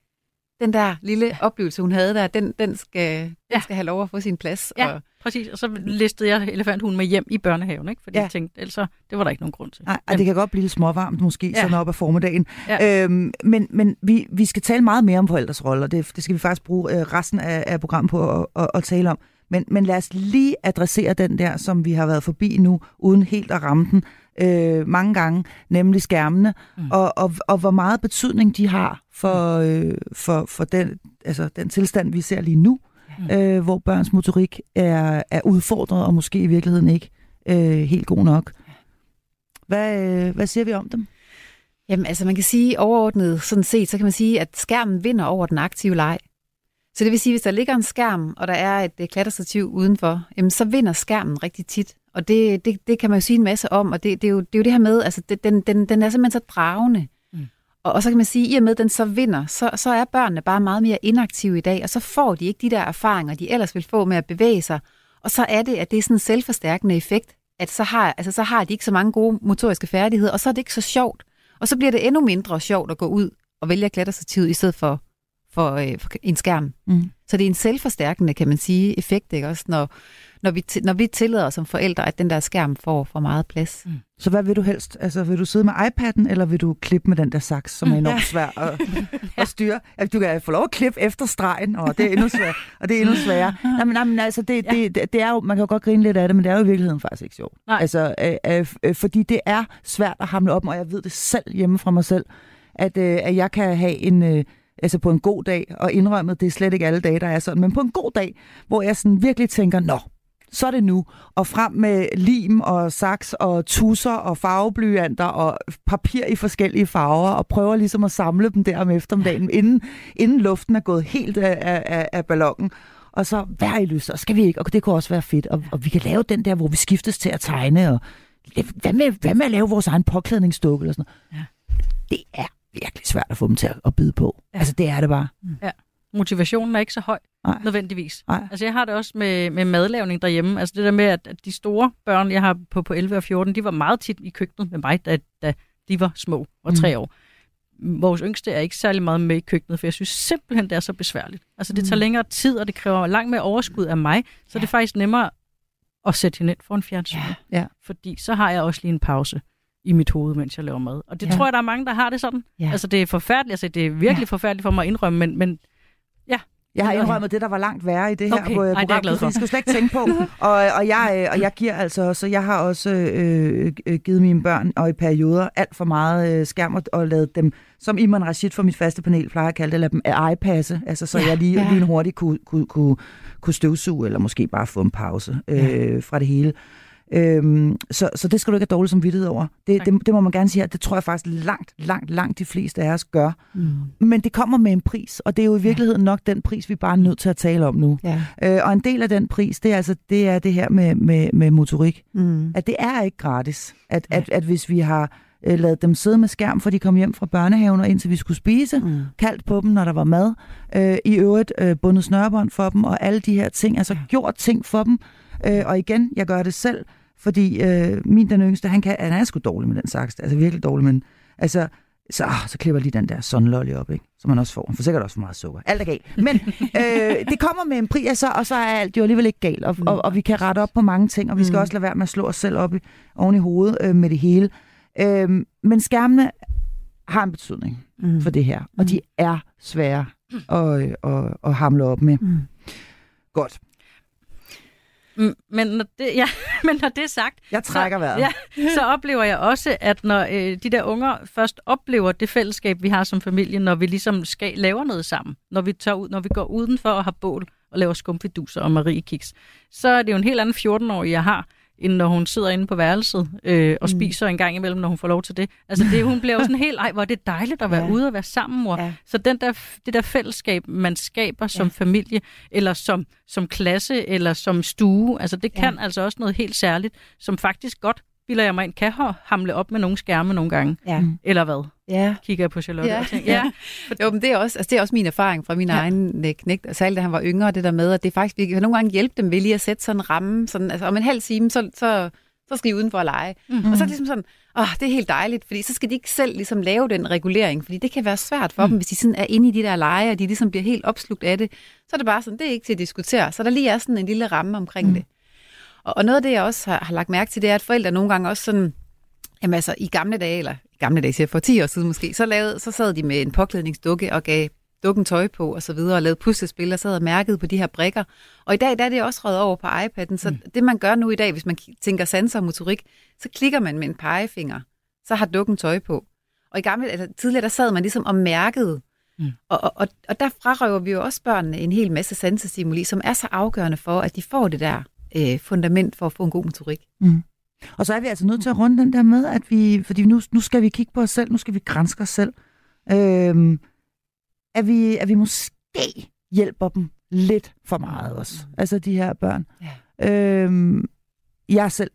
den der lille oplevelse, hun havde der, den, den, skal, den Ja. skal have lov at få sin plads. Ja. Og, Præcis, og så listede jeg elefanthunden med hjem i børnehaven, ikke? fordi Ja. jeg tænkte, ellers så, det var der ikke nogen grund til. Nej, ej, det kan godt blive lidt småvarmt måske, ja. Sådan op ad formiddagen. Ja. Øhm, men men vi, vi skal tale meget mere om forældres roller. Det, det skal vi faktisk bruge øh, resten af, af programmet på at, at, at tale om. Men, men lad os lige adressere den der, som vi har været forbi nu, uden helt at ramme den øh, mange gange, nemlig skærmene, mm. Mm. og, og, og hvor meget betydning de har for, øh, for, for den, altså, den tilstand, vi ser lige nu, mm. øh, hvor børns motorik er, er udfordret, og måske i virkeligheden ikke øh, helt god nok. Hvad, øh, hvad siger vi om dem? Jamen, altså man kan sige overordnet sådan set, så kan man sige, at skærmen vinder over den aktive leg. Så det vil sige, hvis der ligger en skærm, og der er et øh, klatrestativ udenfor, jamen, så vinder skærmen rigtig tit. Og det, det, det kan man jo sige en masse om, og det, det, er, jo, det er jo det her med, altså det, den, den, den er simpelthen så dragende. Mm. Og, og så kan man sige, at i og med, at den så vinder, så, så er børnene bare meget mere inaktive i dag, og så får de ikke de der erfaringer, de ellers vil få med at bevæge sig. Og så er det, at det er sådan en selvforstærkende effekt, at så har, altså, så har de ikke så mange gode motoriske færdigheder, og så er det ikke så sjovt. Og så bliver det endnu mindre sjovt at gå ud og vælge klatterstativet i stedet for, for, øh, for en skærm. Mm. Så det er en selvforstærkende, kan man sige, effekt, ikke? Også når, når, vi, når vi tillader som forældre, at den der skærm får for meget plads. Mm. Så hvad vil du helst? Altså, vil du sidde med iPad'en, eller vil du klippe med den der saks, som er enormt svær at, at styre? Altså, du kan få lov at klippe efter stregen, og det er endnu sværere. Og det er endnu sværere. Nej, men, nej, men altså, det, det, det, det, er jo, man kan jo godt grine lidt af det, men det er jo i virkeligheden faktisk ikke sjovt. Nej. Altså, øh, øh, øh, fordi det er svært at hamle op, og jeg ved det selv hjemme fra mig selv, at, øh, at jeg kan have en... Øh, altså på en god dag, og indrømmet, det er slet ikke alle dage, der er sådan, men på en god dag, hvor jeg sådan virkelig tænker, nå, så er det nu. Og frem med lim og saks og tusser og farveblyanter og papir i forskellige farver, og prøver ligesom at samle dem der om eftermiddagen, inden, inden luften er gået helt af, af, af ballonen. Og så, vær i lyst, og skal vi ikke, og det kunne også være fedt. Og, og vi kan lave den der, hvor vi skiftes til at tegne, og hvad med, hvad med at lave vores egen påklædningsdukke? Eller sådan noget? Ja. Det er virkelig svært at få dem til at, at bide på. Ja. Altså, det er det bare. Ja. Motivationen er ikke så høj, Nej. nødvendigvis. Nej. Altså, jeg har det også med, med madlavning derhjemme. Altså, det der med, at, at de store børn, jeg har på, på 11 og 14, de var meget tit i køkkenet med mig, da, da de var små og tre år. Vores yngste er ikke særlig meget med i køkkenet, for jeg synes simpelthen, det er så besværligt. Altså, det tager længere tid, og det kræver langt mere overskud af mig, så ja. det er faktisk nemmere at sætte hende ind for en fjernsyn. Ja. Ja. Fordi så har jeg også lige en pause i mit hoved, mens jeg laver mad. Og det Ja. tror jeg, der er mange, der har det sådan. Ja. Altså, det er forfærdeligt. Altså, det er virkelig ja. forfærdeligt for mig at indrømme, men, men Jeg har indrømmet det, der var langt værre i det her Okay. okay. Ej, det er jeg program. skal du slet ikke tænke på. og, og, jeg, øh, og jeg giver altså også, jeg har også øh, øh, givet mine børn, og i perioder, alt for meget øh, skærm, og, og lavet dem, som Iman Rashid fra mit faste panel plejer at kalde det, lade dem iPasse, altså så ja, jeg lige, ja. ja. lige hurtigt kunne, kunne, kunne, kunne støvsuge, eller måske bare få en pause øh, fra det hele. Øhm, så, så det skal du ikke have dårlig som vidtighed over. Det, det, det må man gerne sige her. Det tror jeg faktisk langt, langt, langt de fleste af os gør. Mm. Men det kommer med en pris, og det er jo i virkeligheden nok den pris, vi bare er nødt til at tale om nu. Ja. Øh, og en del af den pris, det er altså det, er det her med, med, med motorik. Mm. At det er ikke gratis. At, at, at hvis vi har øh, ladet dem sidde med skærm, for de kom hjem fra børnehaven, og indtil vi skulle spise, Mm. kaldt på dem, når der var mad. Øh, I øvrigt øh, bundet snørbånd for dem, og alle de her ting. Altså gjort ting for dem. Øh, og igen, jeg gør det selv, fordi øh, min den yngste, han, kan, han er sgu dårlig med den saks. Altså virkelig dårlig, men altså, så, ah, så klipper lige den der sunlolly op, ikke? som man også får. Han får sikkert også for meget sukker. Alt er galt. Men øh, det kommer med en pris, og så, og så er alt jo alligevel ikke galt. Og, og, og vi kan rette op på mange ting, og vi skal Mm. også lade være med at slå os selv op i, oven i hovedet øh, med det hele. Øh, men skærmene har en betydning Mm. for det her, og de er svære at, øh, at, at hamle op med. Mm. Godt. Mm, Men når det, ja, men når det er sagt, Jeg trækker vejret. ja, så oplever jeg også, at når øh, de der unger først oplever det fællesskab, vi har som familie, når vi ligesom skal lave noget sammen, når vi, tager ud, når vi går udenfor og har bål og laver skumfiduser og mariekiks, så er det jo en helt anden 14-årig, jeg har, end når hun sidder inde på værelset øh, og Mm. spiser en gang imellem, når hun får lov til det. Altså det, hun bliver jo sådan helt, ej, hvor er det dejligt at være Ja. ja. ude og være sammen, mor. Ja. Så den der, det der fællesskab, man skaber som Ja. familie, eller som, som klasse, eller som stue, altså det Ja. kan altså også noget helt særligt, som faktisk godt, bilder jeg mig ind, kan ha- hamle op med nogle skærme nogle gange. Ja. Mm. Eller hvad? Ja. Kigger jeg på Charlotte Ja. og tænker, ja, Jo, men det er også, altså det er også min erfaring fra min ja. Ja. egen øh, knægt, og særligt da han var yngre, det der med, at det er faktisk, vi kan nogle gange hjælpe dem ved lige at sætte sådan en ramme, sådan, altså om en halv time, så, så, så skal I udenfor at lege. Mm. Og så er det ligesom sådan, åh, det er helt dejligt, fordi så skal de ikke selv ligesom lave den regulering, fordi det kan være svært for mm. dem, hvis de sådan er inde i de der lege, og de ligesom bliver helt opslugt af det. Så er det bare sådan, det er ikke til at diskutere. Så der lige er sådan en lille ramme omkring mm. det. Og, og noget af det, jeg også har, har lagt mærke til, det er, at forældre nogle gange også sådan, Jamen altså, i gamle dage, eller i gamle dage, siger for 10 år siden måske, så, lavede, så sad de med en påklædningsdukke og gav dukken tøj på og så videre, og lavede puslespil og sad og mærkede på de her brikker. Og i dag, der er det også røget over på iPad'en, så mm. det man gør nu i dag, hvis man tænker sanser og motorik, så klikker man med en pegefinger, så har dukken tøj på. Og i gamle, altså tidligere, der sad man ligesom og mærkede. Mm. Og, og, og, og der frarøver vi jo også børnene en hel masse sansestimuli, som er så afgørende for, at de får det der øh, fundament for at få en god motorik. Og så er vi altså nødt til at runde den der med, at vi, fordi nu, nu skal vi kigge på os selv, nu skal vi grænske os selv. Øhm, at, vi, at vi måske hjælper dem lidt for meget også. Altså de her børn. Ja. Øhm, jeg er selv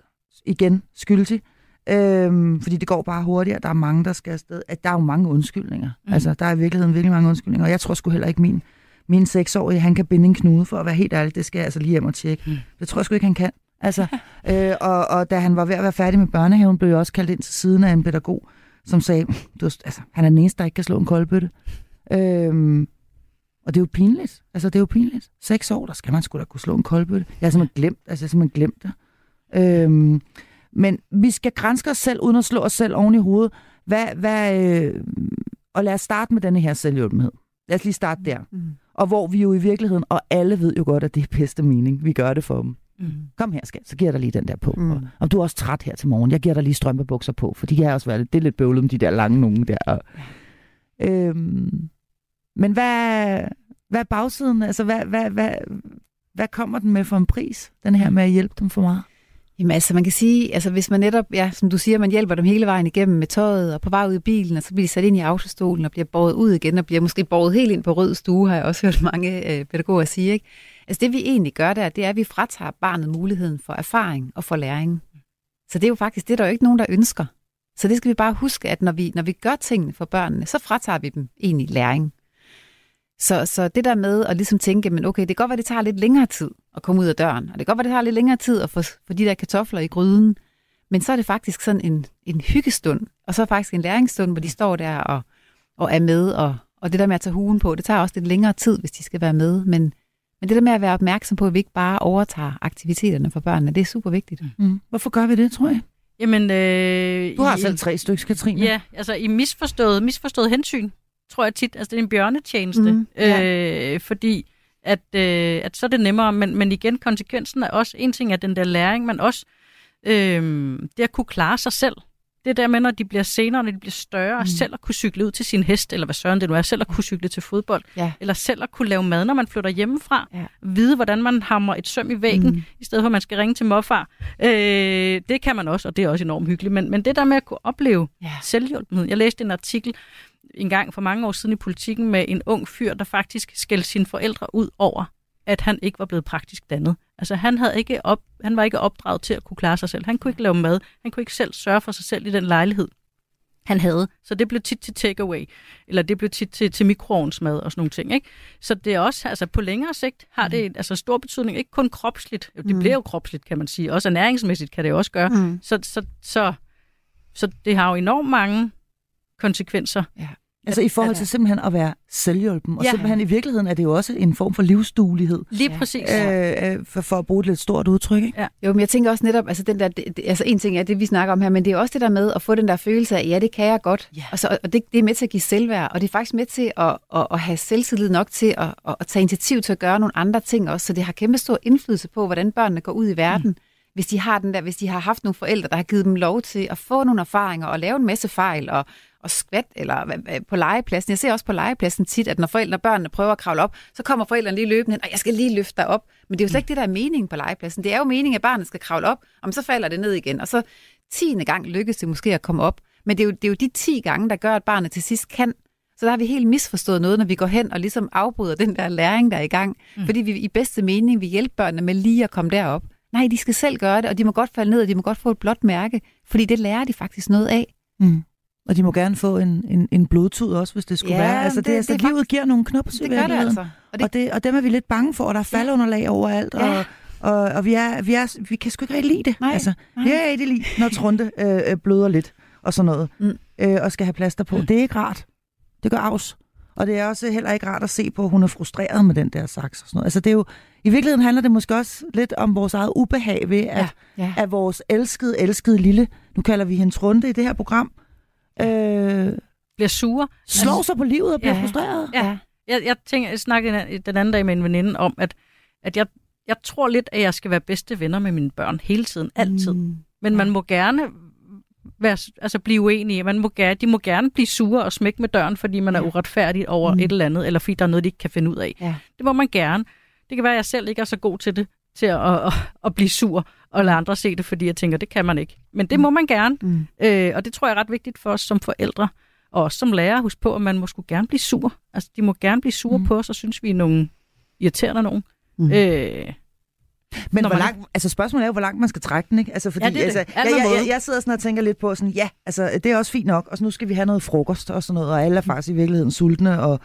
igen skyldig. Øhm, fordi det går bare hurtigere. Der er mange, der skal afsted. At der er jo mange undskyldninger. Mm. Altså, der er i virkeligheden virkelig mange undskyldninger. Og jeg tror sgu heller ikke, min, min seksårige, han kan binde en knude for at være helt ærlig. Det skal jeg altså lige hjem og tjekke. Mm. Det tror jeg sgu ikke, han kan. Altså, øh, og, og da han var ved at være færdig med børnehaven, blev jeg også kaldt ind til siden af en pædagog, som sagde, du, altså, han er den eneste, der ikke kan slå en koldbøtte. Øhm, Og det er jo pinligt. Altså, det er jo pinligt. Seks år, der skal man sgu da kunne slå en koldbøtte. Jeg har simpelthen glemt, altså, jeg har simpelthen glemt det. Øhm, men vi skal grænske os selv, uden at slå os selv oven i hovedet. Hvad, hvad, øh, og lad os starte med denne her selvhjulpenhed. Lad os lige starte der. Mm. Og hvor vi jo i virkeligheden, og alle ved jo godt, at det er bedste mening, vi gør det for dem. Mm. Kom her, skat, så giver jeg dig lige den der på. Mm. Og, om du er også træt her til morgen, jeg giver dig lige strømpebukser på, for de kan også være lidt, det er lidt bøvlet med de der lange nogen der. Øhm, men hvad, hvad er bagsiden? Altså, hvad, hvad, hvad, hvad kommer den med for en pris, den her med at hjælpe dem for meget? Jamen altså, man kan sige, altså hvis man netop, ja, som du siger, man hjælper dem hele vejen igennem med tøjet og på vej ud i bilen, og så bliver de sat ind i autostolen og bliver båret ud igen, og bliver måske båret helt ind på rød stue, har jeg også hørt mange øh, pædagoger sige, ikke? Altså det vi egentlig gør der, det er, at vi fratager barnet muligheden for erfaring og for læring. Så det er jo faktisk, det er der jo ikke nogen, der ønsker. Så det skal vi bare huske, at når vi, når vi gør tingene for børnene, så fratager vi dem egentlig læring. Så, så det der med at ligesom tænke, men okay, det kan godt være, det tager lidt længere tid at komme ud af døren, og det kan godt være, det tager lidt længere tid at få, få de der kartofler i gryden, men så er det faktisk sådan en, en hyggestund, og så er det faktisk en læringsstund, hvor de står der og, og er med, og, og det der med at tage hugen på, det tager også lidt længere tid, hvis de skal være med, men, men det der med at være opmærksom på, at vi ikke bare overtager aktiviteterne for børnene, det er super vigtigt. Mm. Hvorfor gør vi det, tror jeg? Jamen, øh, Du har i, selv tre stykker, Katrine. Ja, altså i misforstået, misforstået hensyn, tror jeg tit. Altså det er en bjørnetjeneste. Mm, ja. øh, fordi at, øh, at så er det nemmere. Men, men igen, konsekvensen er også, en ting er den der læring, men også øh, det at kunne klare sig selv. Det der med, når de bliver senere, når de bliver større, mm. Selv at kunne cykle ud til sin hest, eller hvad søren det nu er, selv at kunne cykle til fodbold, Ja. eller selv at kunne lave mad, når man flytter hjemmefra. Ja. Vide, hvordan man hammer et søm i væggen, Mm. i stedet for at man skal ringe til morfar. Øh, det kan man også, og det er også enormt hyggeligt. Men, men det der med at kunne opleve Ja. selvhjulpenhed. Jeg læste en artikel en gang for mange år siden i politikken med en ung fyr, der faktisk skældte sine forældre ud over, at han ikke var blevet praktisk dannet. Altså han, havde ikke op, han var ikke opdraget til at kunne klare sig selv. Han kunne ikke lave mad. Han kunne ikke selv sørge for sig selv i den lejlighed, han havde. Så det blev tit til takeaway, eller det blev tit til, til mikroovnsmad og sådan nogle ting. Ikke? Så det er også, altså på længere sigt har det altså stor betydning, ikke kun kropsligt. Det Mm. bliver jo kropsligt, kan man sige. Også ernæringsmæssigt kan det også gøre. Mm. Så, så, så, så det har jo enormt mange konsekvenser. Altså i forhold Ja. til simpelthen at være selvhjulpen. Og Ja. simpelthen i virkeligheden er det jo også en form for livsduelighed. Lige Ja. præcis. Øh, øh, for, for at bruge et lidt stort udtryk, ikke? Jo, men jeg tænker også netop, altså, den der, det- altså en ting er det, vi snakker om her, men det er også det der med at få den der følelse af, ja, det kan jeg godt. Ja. Og, så, og det, det er med til at give selvværd, og det er faktisk med til at, at, at have selvtillid nok til at, at, at tage initiativ til at gøre nogle andre ting også, så det har kæmpe stor indflydelse på, hvordan børnene går ud i verden. Mm. Hvis de har den der, hvis de har haft nogle forældre, der har givet dem lov til at få nogle erfaringer og lave en masse fejl og, og skvat eller hvad- hvad- på legepladsen. Jeg ser også på legepladsen tit, at når forældre og børnene prøver at kravle op, så kommer forældrene lige løbende hen, og jeg skal lige løfte dig op. Men det er jo slet ikke det, der er meningen på legepladsen. Det er jo meningen, at barnet skal kravle op, og så falder det ned igen. Og så tiende gang lykkes det måske at komme op. Men det er, jo, det er jo de 10 gange, der gør, at barnet til sidst kan. Så der har vi helt misforstået noget, når vi går hen og ligesom afbryder den der læring, der er i gang. Mm. Fordi vi i bedste mening vil hjælpe børnene med lige at komme derop. Nej, de skal selv gøre det, og de må godt falde ned, og de må godt få et blåt mærke, fordi det lærer de faktisk noget af. Mm. Og de må gerne få en, en, en blodtud også, hvis det skulle Ja, være. Altså, det, det- altså, det livet giver nogle knops i Det gør det altså. Og det, Og, det, og dem er vi lidt bange for, og der er faldunderlag overalt, Ja. og, og, og vi, er, vi, er, vi kan sgu ikke rigtig lide det. Nej, altså, nej. Vi er ikke lide, når Trunte øh, øh, bløder lidt, og sådan noget, Mm. øh, og skal have plaster på. Det er ikke rart. Det gør afs. Og det er også heller ikke rart at se på, at hun er frustreret med den der saks og sådan noget. Altså, det er jo, I virkeligheden handler det måske også lidt om vores eget ubehag ved, at, ja, ja. at vores elskede, elskede lille, nu kalder vi hende Trunte i det her program, øh, Bliver sure. slår sig på livet og bliver Ja. frustreret. Ja. Jeg, jeg, tænker, jeg snakkede den- den anden dag med en veninde om, at, at jeg, jeg tror lidt, at jeg skal være bedste venner med mine børn hele tiden, altid. Mm. Men man må gerne være, altså blive uenige. Man må gerne, de må gerne blive sure og smække med døren, fordi man er uretfærdig over Mm. et eller andet, eller fordi der er noget, de ikke kan finde ud af. Ja. Det må man gerne. Det kan være, at jeg selv ikke er så god til det, til at, at, at, blive sur og lade andre se det, fordi jeg tænker, det kan man ikke. Men det Mm. må man gerne. Mm. Øh, og det tror jeg er ret vigtigt for os som forældre, og også som lærer. Husk på, at man må sgu gerne blive sur. Altså, de må gerne blive sure Mm. mm. på os, og synes, vi er nogle irriterende nogen. Mm. Mm. Øh, Men Når hvor man- langt, altså spørgsmålet er jo, hvor langt man skal trække den, ikke? Altså, fordi, Ja, det er det. altså, Alt jeg, jeg, jeg, jeg sidder sådan og tænker lidt på sådan, ja, altså, det er også fint nok, og så nu skal vi have noget frokost og sådan noget, og alle er faktisk i virkeligheden sultne, og,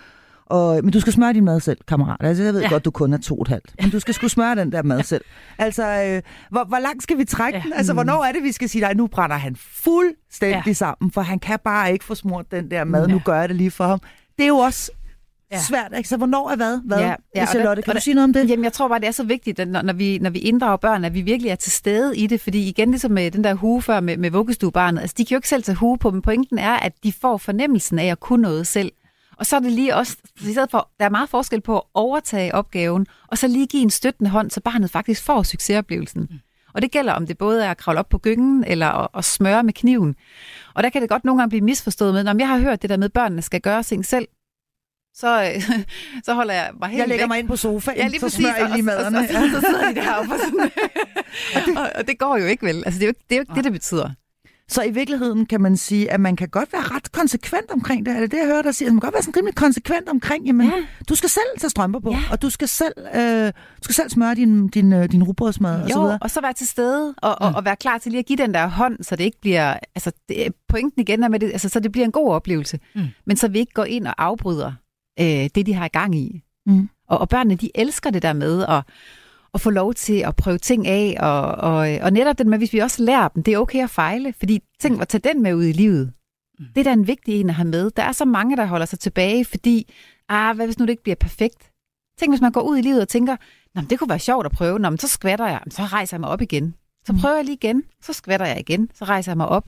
og, men du skal smøre din mad selv, kammerat. Altså, jeg ved ja. Godt, du kun er to og et halvt, men du skal sgu smøre den der mad selv. Altså, øh, hvor, hvor langt skal vi trække Ja. den? Altså, hvornår er det, vi skal sige, nej, nu brænder han fuldstændig Ja. sammen, for han kan bare ikke få smurt den der mad, Ja. nu gør jeg det lige for ham. Det er jo også ja. svært. Ikke? Så hvornår er hvad? hvad? Ja, ja, Charlotte, kan du sige noget om det? Jamen, jeg tror bare, det er så vigtigt, at når, når, vi, når vi inddrager børn, at vi virkelig er til stede i det. Fordi igen, ligesom med den der hue før med, med vuggestuebarnet, altså de kan jo ikke selv tage hue på, men pointen er, at de får fornemmelsen af at kunne noget selv. Og så er det lige også, i stedet for, der er meget forskel på at overtage opgaven, og så lige give en støttende hånd, så barnet faktisk får succesoplevelsen. Mm. Og det gælder, om det både er at kravle op på gyngen, eller at, at smøre med kniven. Og der kan det godt nogle gange blive misforstået med, når jeg har hørt det der med, at børnene skal gøre ting selv, så, så holder jeg mig helt Jeg lægger væk. mig ind på sofaen, Ja, lige så præcis, smører jeg lige og, og, maderne. og, og, så sidder de deroppe og sådan. og, og det går jo ikke vel. Altså, det er jo ikke det, er jo ikke det, det betyder. Så i virkeligheden kan man sige, at man kan godt være ret konsekvent omkring det. Er det det, jeg hører dig sige? Man kan godt være sådan rimelig konsekvent omkring, jamen, Ja. du skal selv tage strømper på, Ja. og du skal selv, øh, du skal selv smøre din, din, øh, din rugbrødsmad og så Jo, videre. og så være til stede, og, og, og være klar til lige at give den der hånd, så det ikke bliver... Altså, det, pointen igen er med det, altså, så det bliver en god oplevelse. Mm. Men så vi ikke går ind og afbryder øh, det, de har i gang i. Mm. Og, og børnene, de elsker det der med at, at få lov til at prøve ting af, og, og, og netop det med, hvis vi også lærer dem, det er okay at fejle, fordi tænk at tage den med ud i livet. Mm. Det er da en vigtig en at have med. Der er så mange, der holder sig tilbage, fordi, ah, hvad hvis nu det ikke bliver perfekt? Tænk, hvis man går ud i livet og tænker, Nå, men det kunne være sjovt at prøve, Nå, men så skvatter jeg, så rejser jeg mig op igen. Så Mm. prøver jeg lige igen, så skvatter jeg igen, så rejser jeg mig op.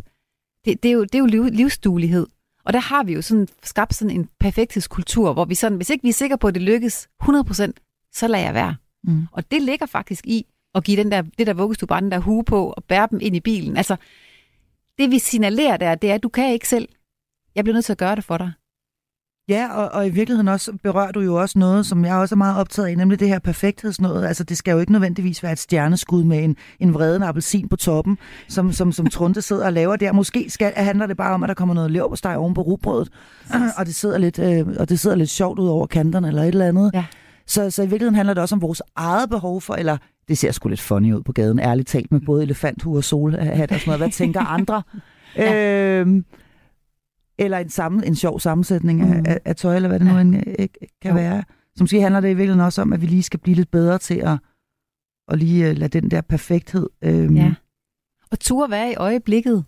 Det, det, er, jo, det er jo liv, livsduelighed. Og der har vi jo sådan skabt sådan en perfekthedskultur, hvor vi sådan, hvis ikke vi er sikre på, at det lykkes 100%, så lader jeg være. Mm. Og det ligger faktisk i at give den der, det der vuggestue bare den der hue på og bære dem ind i bilen. Altså, det vi signalerer der, det er, at du kan ikke selv. Jeg bliver nødt til at gøre det for dig. Ja, og, og i virkeligheden også berører du jo også noget, som jeg også er meget optaget af, nemlig det her perfekthedsnået. Altså, det skal jo ikke nødvendigvis være et stjerneskud med en, en vreden appelsin på toppen, som, som, som Trunte sidder og laver der. Måske skal, handler det bare om, at der kommer noget leverpostej oven på rugbrødet, og det, sidder lidt, øh, og det sidder lidt sjovt ud over kanterne eller et eller andet. Ja. Så, så i virkeligheden handler det også om vores eget behov for, eller det ser sgu lidt funny ud på gaden, ærligt talt, med både elefanthuer og solhat og sådan noget. Hvad tænker andre? Ja. øhm, eller en, sammen, en sjov sammensætning af, Mm. af, af tøj, eller hvad det nu Ja. end øh, kan Jo. være. Så måske handler det i virkeligheden også om, at vi lige skal blive lidt bedre til at, at lige uh, lade den der perfekthed... Øhm, Ja. Og turde være i øjeblikket.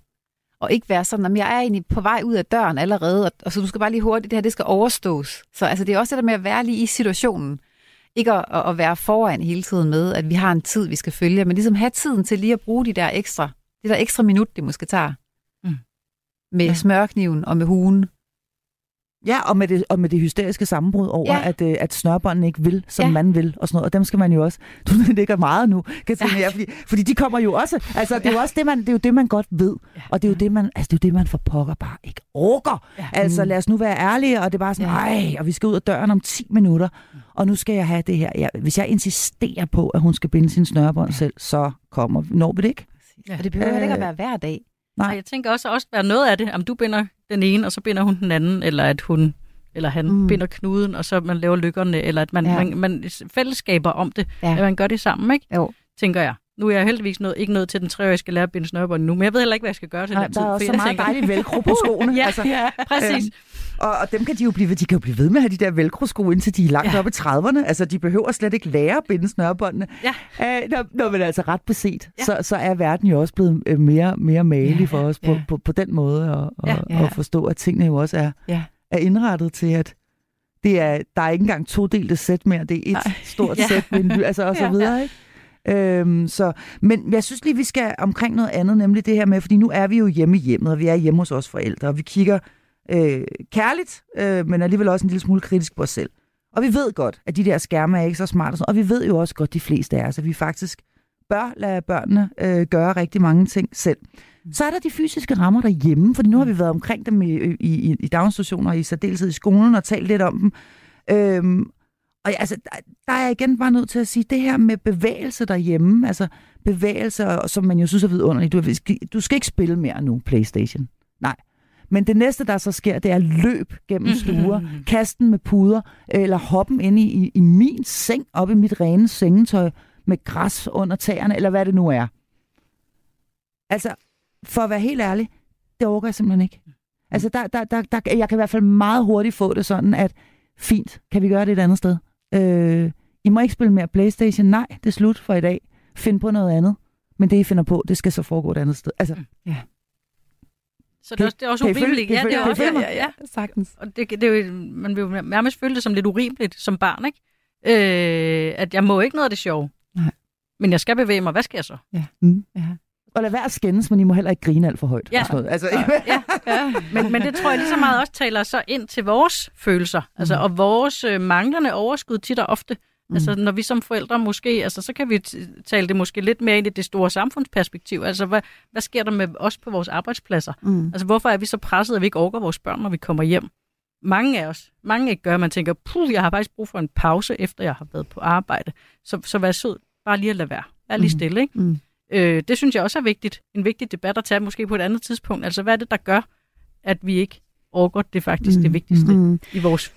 Og ikke være sådan, at jeg er egentlig på vej ud af døren allerede, og, og så du skal bare lige hurtigt, det her det skal overstås. Så altså, det er også det der med at være lige i situationen. Ikke at, at, være foran hele tiden med, at vi har en tid, vi skal følge, men ligesom have tiden til lige at bruge de der ekstra, det der ekstra minut, det måske tager. Mm. Med ja. smørkniven og med hugen. Ja, og med det, og med det hysteriske sammenbrud over, ja. Ja. at, øh, at snørbåndene ikke vil, som ja. Ja. man vil, og sådan noget. Og dem skal man jo også... Du ligger meget nu, kan jeg ja. fordi, fordi de kommer jo også... Altså, det er jo også det, man, det, er jo det, man godt ved. Ja. Og det er jo det, man, altså, det, er jo det, man for pokker bare ikke orker. Ja. Altså, lad os nu være ærlige, og det er bare sådan, Ja. ej, og vi skal ud af døren om 10 minutter, og nu skal jeg have det her. Ja, hvis jeg insisterer på, at hun skal binde sin snørbånd ja. selv, så kommer vi. Når vi det ikke? Ja. Og det behøver Øh. øh, ikke at være hver dag. Nej. Og jeg tænker også, også være noget af det, om du binder den ene, og så binder hun den anden, eller at hun eller han Mm. binder knuden, og så man laver lykkerne, eller at man, ja. man, man fællesskaber om det, Ja. at man gør det sammen, ikke? Jo. tænker jeg. Nu er jeg heldigvis nået, ikke nået til den tre år, jeg skal lære at binde snørbånd nu, men jeg ved heller ikke, hvad jeg skal gøre til Nej, den tid. der er også så meget dejligt velcro på skoene. ja, altså, ja, præcis. Øhm, og, og dem kan de jo blive de kan jo blive ved med at have de der velcro-sko, indtil de er langt ja. Oppe i 30'erne. Altså, de behøver slet ikke lære at binde snørbåndene. Ja. Øh, når, når man er altså ret beset, ja. Så, så er verden jo også blevet øh, mere, mere magelig Ja, for os på, ja. på, på den måde, og, og, Ja. ja. og forstå, at tingene jo også er, Ja. er indrettet til, at det er, der er ikke engang to delte sæt mere, det er et Nej. stort Ja. sæt med en ly- altså og så Ja. videre, ikke? Øhm, så, men jeg synes lige, vi skal omkring noget andet, nemlig det her med, fordi nu er vi jo hjemme i hjemmet, og vi er hjemme hos os forældre, og vi kigger øh, kærligt, øh, men alligevel også en lille smule kritisk på os selv. Og vi ved godt, at de der skærme er ikke så smarte, og, sådan, og vi ved jo også godt, de fleste af os, at vi faktisk bør lade børnene øh, gøre rigtig mange ting selv. Så er der de fysiske rammer derhjemme, fordi nu har vi været omkring dem i, i, i, i daginstitutioner, i særdeleshed i skolen, og talt lidt om dem. Øhm, og altså, der, der er jeg igen bare nødt til at sige, det her med bevægelse derhjemme, altså bevægelse, som man jo synes er vidunderligt. Du, du skal ikke spille mere nu, Playstation. Nej. Men det næste, der så sker, det er løb gennem stuer, kasten med puder, eller hoppen ind i, i, i min seng, op i mit rene sengetøj, med græs under tæerne, eller hvad det nu er. Altså, for at være helt ærlig, det overgår jeg simpelthen ikke. Altså, der, der, der, der, jeg kan i hvert fald meget hurtigt få det sådan, at fint, kan vi gøre det et andet sted? Øh, I må ikke spille mere Playstation. Nej, det er slut for i dag. Find på noget andet. Men det, I finder på, det skal så foregå et andet sted. Altså, Så det er også, det er også urimeligt. Ja, det er også, ja, ja, ja, sagtens. Og det, det er jo, man vil jo nærmest føle det som lidt urimeligt som barn, ikke? Øh, at jeg må ikke noget af det sjove. Nej. Men jeg skal bevæge mig. Hvad skal jeg så? Mm. Ja. Og lad være at skændes, men I må heller ikke grine alt for højt. Ja. og sådan noget. Altså, Ja. Ja. Men, men det tror jeg lige så meget også taler så ind til vores følelser. Altså, Mm. og vores øh, manglende overskud tit og ofte. Mm. Altså, når vi som forældre måske, altså, så kan vi tale det måske lidt mere ind i det store samfundsperspektiv. Altså, hvad, hvad sker der med os på vores arbejdspladser? Mm. Altså, hvorfor er vi så presset, at vi ikke orker vores børn, når vi kommer hjem? Mange af os, mange ikke gør, man tænker, puh, jeg har faktisk brug for en pause, efter jeg har været på arbejde. Så, så vær sød, bare lige at lade være. Vær lige Mhm. stille, ikke? Mm. Øh, det synes jeg også er vigtigt. En vigtig debat at tage måske på et andet tidspunkt. Altså, hvad er det, der gør, at vi ikke orker det faktisk det Mm, vigtigste Mm. i vores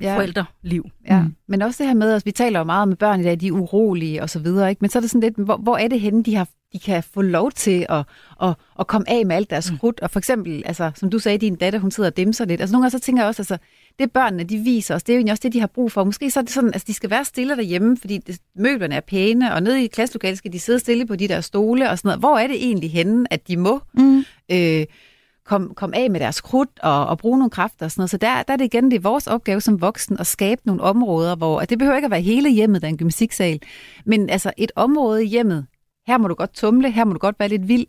Ja. forældreliv? Ja, Mm. men også det her med, at vi taler jo meget med børn i dag, de er urolige og så videre, ikke? men så er det sådan lidt, hvor, hvor er det henne, de, har, de kan få lov til at, at, at komme af med alt deres Mm. krudt, og for eksempel, altså, som du sagde, din datter, hun sidder og dimser lidt, altså nogle gange så tænker jeg også, altså, det børnene, de viser os, det er jo også det, de har brug for. Måske så er det sådan, altså, de skal være stille derhjemme, fordi det, møblerne er pæne, og nede i klasselokalet skal de sidde stille på de der stole og sådan noget. Hvor er det egentlig henne, at de må Mm. øh, komme kom af med deres krudt og, og bruge nogle kræfter og sådan noget. Så der, der er det igen, det er vores opgave som voksen at skabe nogle områder, hvor at det behøver ikke at være hele hjemmet, der er en gymnastiksal, men altså et område i hjemmet. Her må du godt tumle, her må du godt være lidt vild,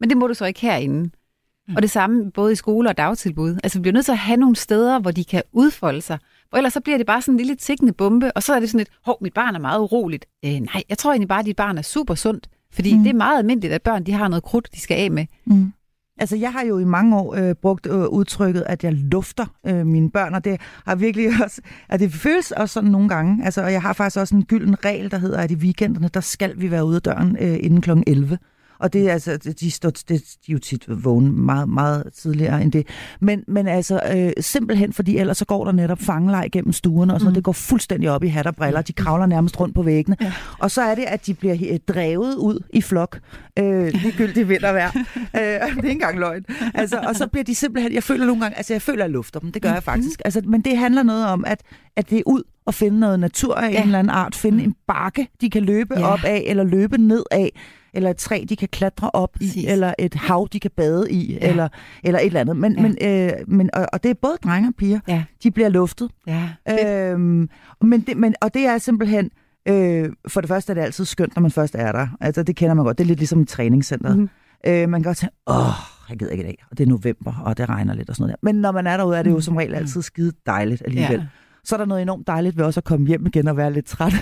men det må du så ikke herinde. Mm. Og det samme både i skole og dagtilbud. Altså vi bliver nødt til at have nogle steder, hvor de kan udfolde sig. For ellers så bliver det bare sådan en lille tikkende bombe, og så er det sådan et, hov, mit barn er meget uroligt. Øh, nej, jeg tror egentlig bare, at dit barn er super sundt. Fordi Mm. mm. det er meget almindeligt, at børn de har noget krudt, de skal af med. Mm. Altså, jeg har jo i mange år øh, brugt øh, udtrykket, at jeg lufter øh, mine børn, og det har virkelig også, at det føles også sådan nogle gange. Altså, og jeg har faktisk også en gylden regel, der hedder, at i weekenderne, der skal vi være ude af døren øh, inden kl. 11. Og det er altså, de, står, det, de er jo tit vågne meget, meget tidligere end det. Men, men altså, øh, simpelthen fordi ellers så går der netop fangelej gennem stuerne, og sådan, mm. det går fuldstændig op i hat og briller. De kravler nærmest rundt på væggene. Ja. Og så er det, at de bliver øh, drevet ud i flok. Øh, ligegyldigt vind og vejr. øh, det er ikke engang løgn. Altså, og så bliver de simpelthen, jeg føler nogle gange, altså jeg føler, at jeg lufter dem. Det gør jeg faktisk. Altså, men det handler noget om, at, at det er ud og finde noget natur af ja. en eller anden art. Finde en bakke, de kan løbe ja. op af, eller løbe ned af eller et træ, de kan klatre op i, Præcis. eller et hav, de kan bade i, Ja. eller, eller et eller andet. Men, Ja. men, øh, men, og, og det er både drenge og piger. Ja. De bliver luftet. Ja, Øhm, men det, men, og det er simpelthen, øh, for det første er det altid skønt, når man først er der. Altså, det kender man godt. Det er lidt ligesom i træningscenteret. Mhm. Mm. Øh, man kan godt tænke, åh, jeg gider ikke i dag, og det er november, og det regner lidt og sådan noget der. Men når man er derude, er det jo som regel altid skide dejligt alligevel. Ja. Så er der noget enormt dejligt ved også at komme hjem igen og være lidt træt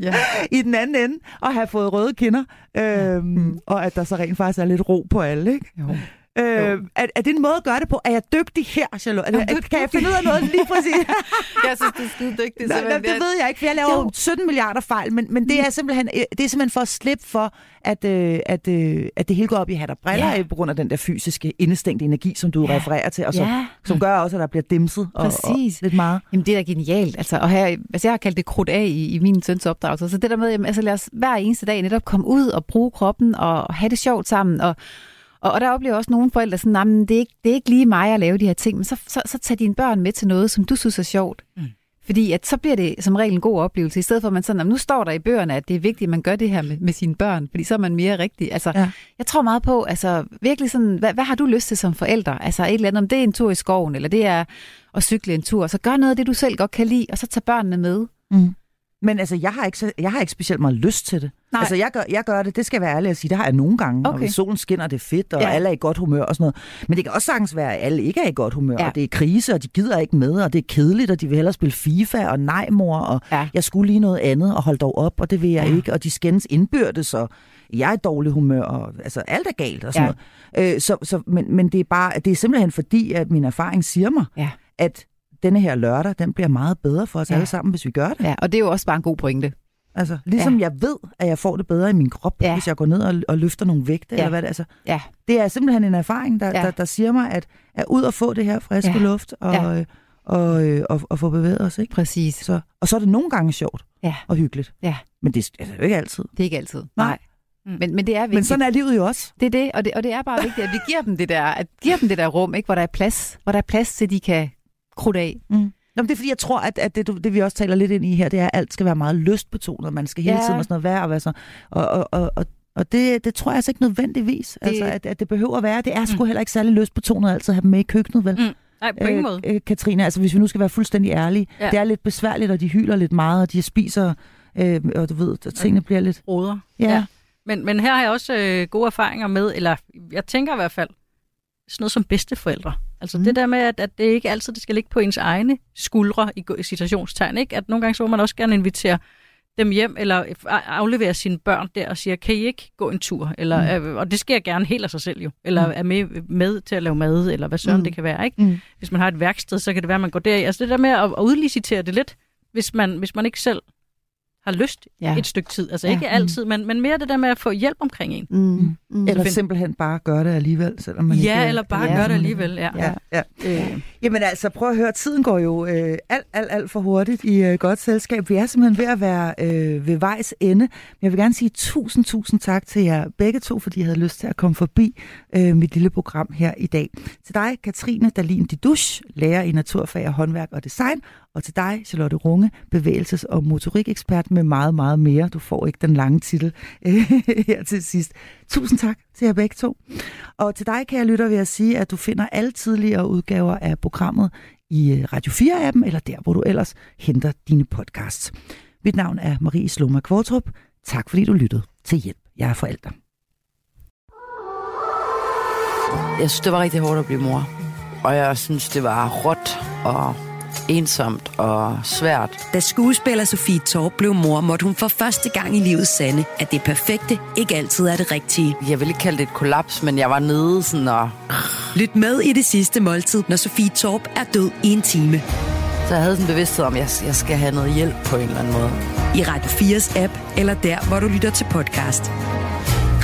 ja. i den anden ende, og have fået røde kinder, øhm, Mm. og at der så rent faktisk er lidt ro på alle, ikke? Jo. Øh, er, er det en måde at gøre det på? Er jeg dygtig her, Charlotte? Er, er kan jeg finde ud af noget lige præcis? Jeg synes, du er skide dygtig. Nej, nej, det ved jeg ikke, for jeg laver Jo. jo 17 milliarder fejl, men, men det, er simpelthen, øh, det er simpelthen for at slippe for, at, øh, at, øh, at det hele går op i hat og briller, Ja. på grund af den der fysiske indestængte energi, som du Ja. refererer til, og som, Ja. som gør også, at der bliver dimset og, og Præcis. lidt meget. Jamen, det er da genialt. Altså, og her, altså, jeg har kaldt det krudt af i, i min søns opdragelse. Så det der med, jamen, altså, lad os hver eneste dag netop komme ud og bruge kroppen og, og have det sjovt sammen. Og, og, og der oplever også nogle forældre sådan, "Nå, men det, er ikke, det er ikke lige mig at lave de her ting, men så, så, så tag dine børn med til noget, som du synes er sjovt. Mm. Fordi at så bliver det som regel en god oplevelse, i stedet for at man sådan, "Nå, nu står der i bøgerne, at det er vigtigt, at man gør det her med, med sine børn, fordi så er man mere rigtig. Altså, Ja. jeg tror meget på, altså virkelig sådan, hvad, hvad har du lyst til som forælder? Altså et eller andet, om det er en tur i skoven, eller det er at cykle en tur, så gør noget af det, du selv godt kan lide, og så tag børnene med. Mm. Men altså, jeg har, ikke, jeg har ikke specielt meget lyst til det. Nej. Altså, jeg gør, jeg gør det, det skal jeg være ærlig at sige, det har jeg nogle gange, okay. og hvis solen skinner, det er fedt, og Ja. alle er i godt humør og sådan noget. Men det kan også sagtens være, at alle ikke er i godt humør, Ja. og det er krise, og de gider ikke med, og det er kedeligt, og de vil hellere spille FIFA, og nej mor, og Ja. jeg skulle lige noget andet, og hold dog op, og det vil jeg ja. ikke, og de skændes indbyrdes, og jeg er i dårlig humør, og altså alt er galt og sådan Ja. noget. Øh, så, så, men, men det er bare, det er simpelthen fordi, at min erfaring siger mig, Ja. at denne her lørdag, den bliver meget bedre for os Ja. alle sammen, hvis vi gør det. Ja, og det er jo også bare en god pointe. Altså, ligesom ja. jeg ved, at jeg får det bedre i min krop, Ja. hvis jeg går ned og, og løfter nogle vægte, Ja. eller hvad det er. Altså, Ja, det er simpelthen en erfaring, der, Ja. der, der siger mig, at, at ud og få det her friske Ja. luft, og, Ja. ja. og, øh, og, og få bevæget os. Ikke? præcis. Så, og så er det nogle gange sjovt Ja. og hyggeligt. Ja. Men det er jo ikke altid. Det er ikke altid. Nej. Nej. Men, men det er vigtigt. Men sådan er livet jo også. Det er det, og det, og det er bare vigtigt, at vi giver dem det der, at giver dem det der rum, ikke, hvor der er plads, hvor der er plads til, de kan krudte af. Mm. Nå, men det er fordi, jeg tror, at, at det, det, vi også taler lidt ind i her, det er, at alt skal være meget lystbetonet. Man skal hele Ja. tiden og sådan noget være og være så. Og, og, og, og Og det, det tror jeg altså ikke nødvendigvis, det... altså, at, at det behøver at være. Det er sgu Mm. heller ikke særlig lyst på tonet altid at have dem med i køkkenet, vel? Mm. Nej, på ingen måde. Øh, Katrine, altså hvis vi nu skal være fuldstændig ærlige. Ja. Det er lidt besværligt, og de hyler lidt meget, og de spiser, øh, og du ved, at tingene bliver lidt... Roder. Ja. Ja. Men, men her har jeg også øh, gode erfaringer med, eller jeg tænker i hvert fald, sådan noget som bedsteforældre. Altså Mm. det der med, at, at det ikke altid det skal ligge på ens egne skuldre i, i citationstegn. Ikke? At nogle gange så må man også gerne invitere dem hjem, eller aflevere sine børn der og sige, kan I ikke gå en tur? Eller, mm. øh, og det jeg gerne helt af sig selv jo. Eller Mm. er med, med til at lave mad, eller hvad søren Mm. det kan være. Ikke? Mm. Hvis man har et værksted, så kan det være, at man går deri. Altså det der med at, at udlicitere det lidt, hvis man, hvis man ikke selv har lyst Ja. ja. et stykke tid. Altså Ja. ja. ikke altid, men, men mere det der med at få hjælp omkring en. Mm. Mm. Eller find- simpelthen bare gøre det alligevel, selvom man ikke... Ja, eller bare Ja. ja. gøre det alligevel. Ja. Ja, ja. Øh, Jamen altså, prøv at høre, tiden går jo øh, alt, alt, alt for hurtigt i øh, godt selskab. Vi er simpelthen ved at være øh, ved vejs ende. Men jeg vil gerne sige tusind, tusind tak til jer begge to, fordi I havde lyst til at komme forbi øh, mit lille program her i dag. Til dig, Katrine Dalin Didusch, lærer i naturfag og håndværk og design, og til dig, Charlotte Runge, bevægelses- og motorikekspert med meget, meget mere. Du får ikke den lange titel her til sidst. Tusind tak til jer begge to. Og til dig, kære lytter, vil jeg sige, at du finder alle tidligere udgaver af programmet i øh, Radio 4-appen, eller der, hvor du ellers henter dine podcasts. Mit navn er Marie Sloma Kvartrup. Tak fordi du lyttede til Hjælp. Jeg er forælder. Jeg synes, det var rigtig hårdt at blive mor. Og jeg synes, det var råt og ensomt og svært. Da skuespiller Sofie Torp blev mor, måtte hun for første gang i livet sande, at det perfekte ikke altid er det rigtige. Jeg vil ikke kalde det et kollaps, men jeg var nede sådan og... Lyt med i det sidste måltid, når Sofie Torp er død i en time. Så jeg havde sådan en bevidsthed om, at jeg, jeg skal have noget hjælp på en eller anden måde. I Radio 4's app, eller der, hvor du lytter til podcast.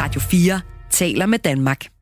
Radio 4 taler med Danmark.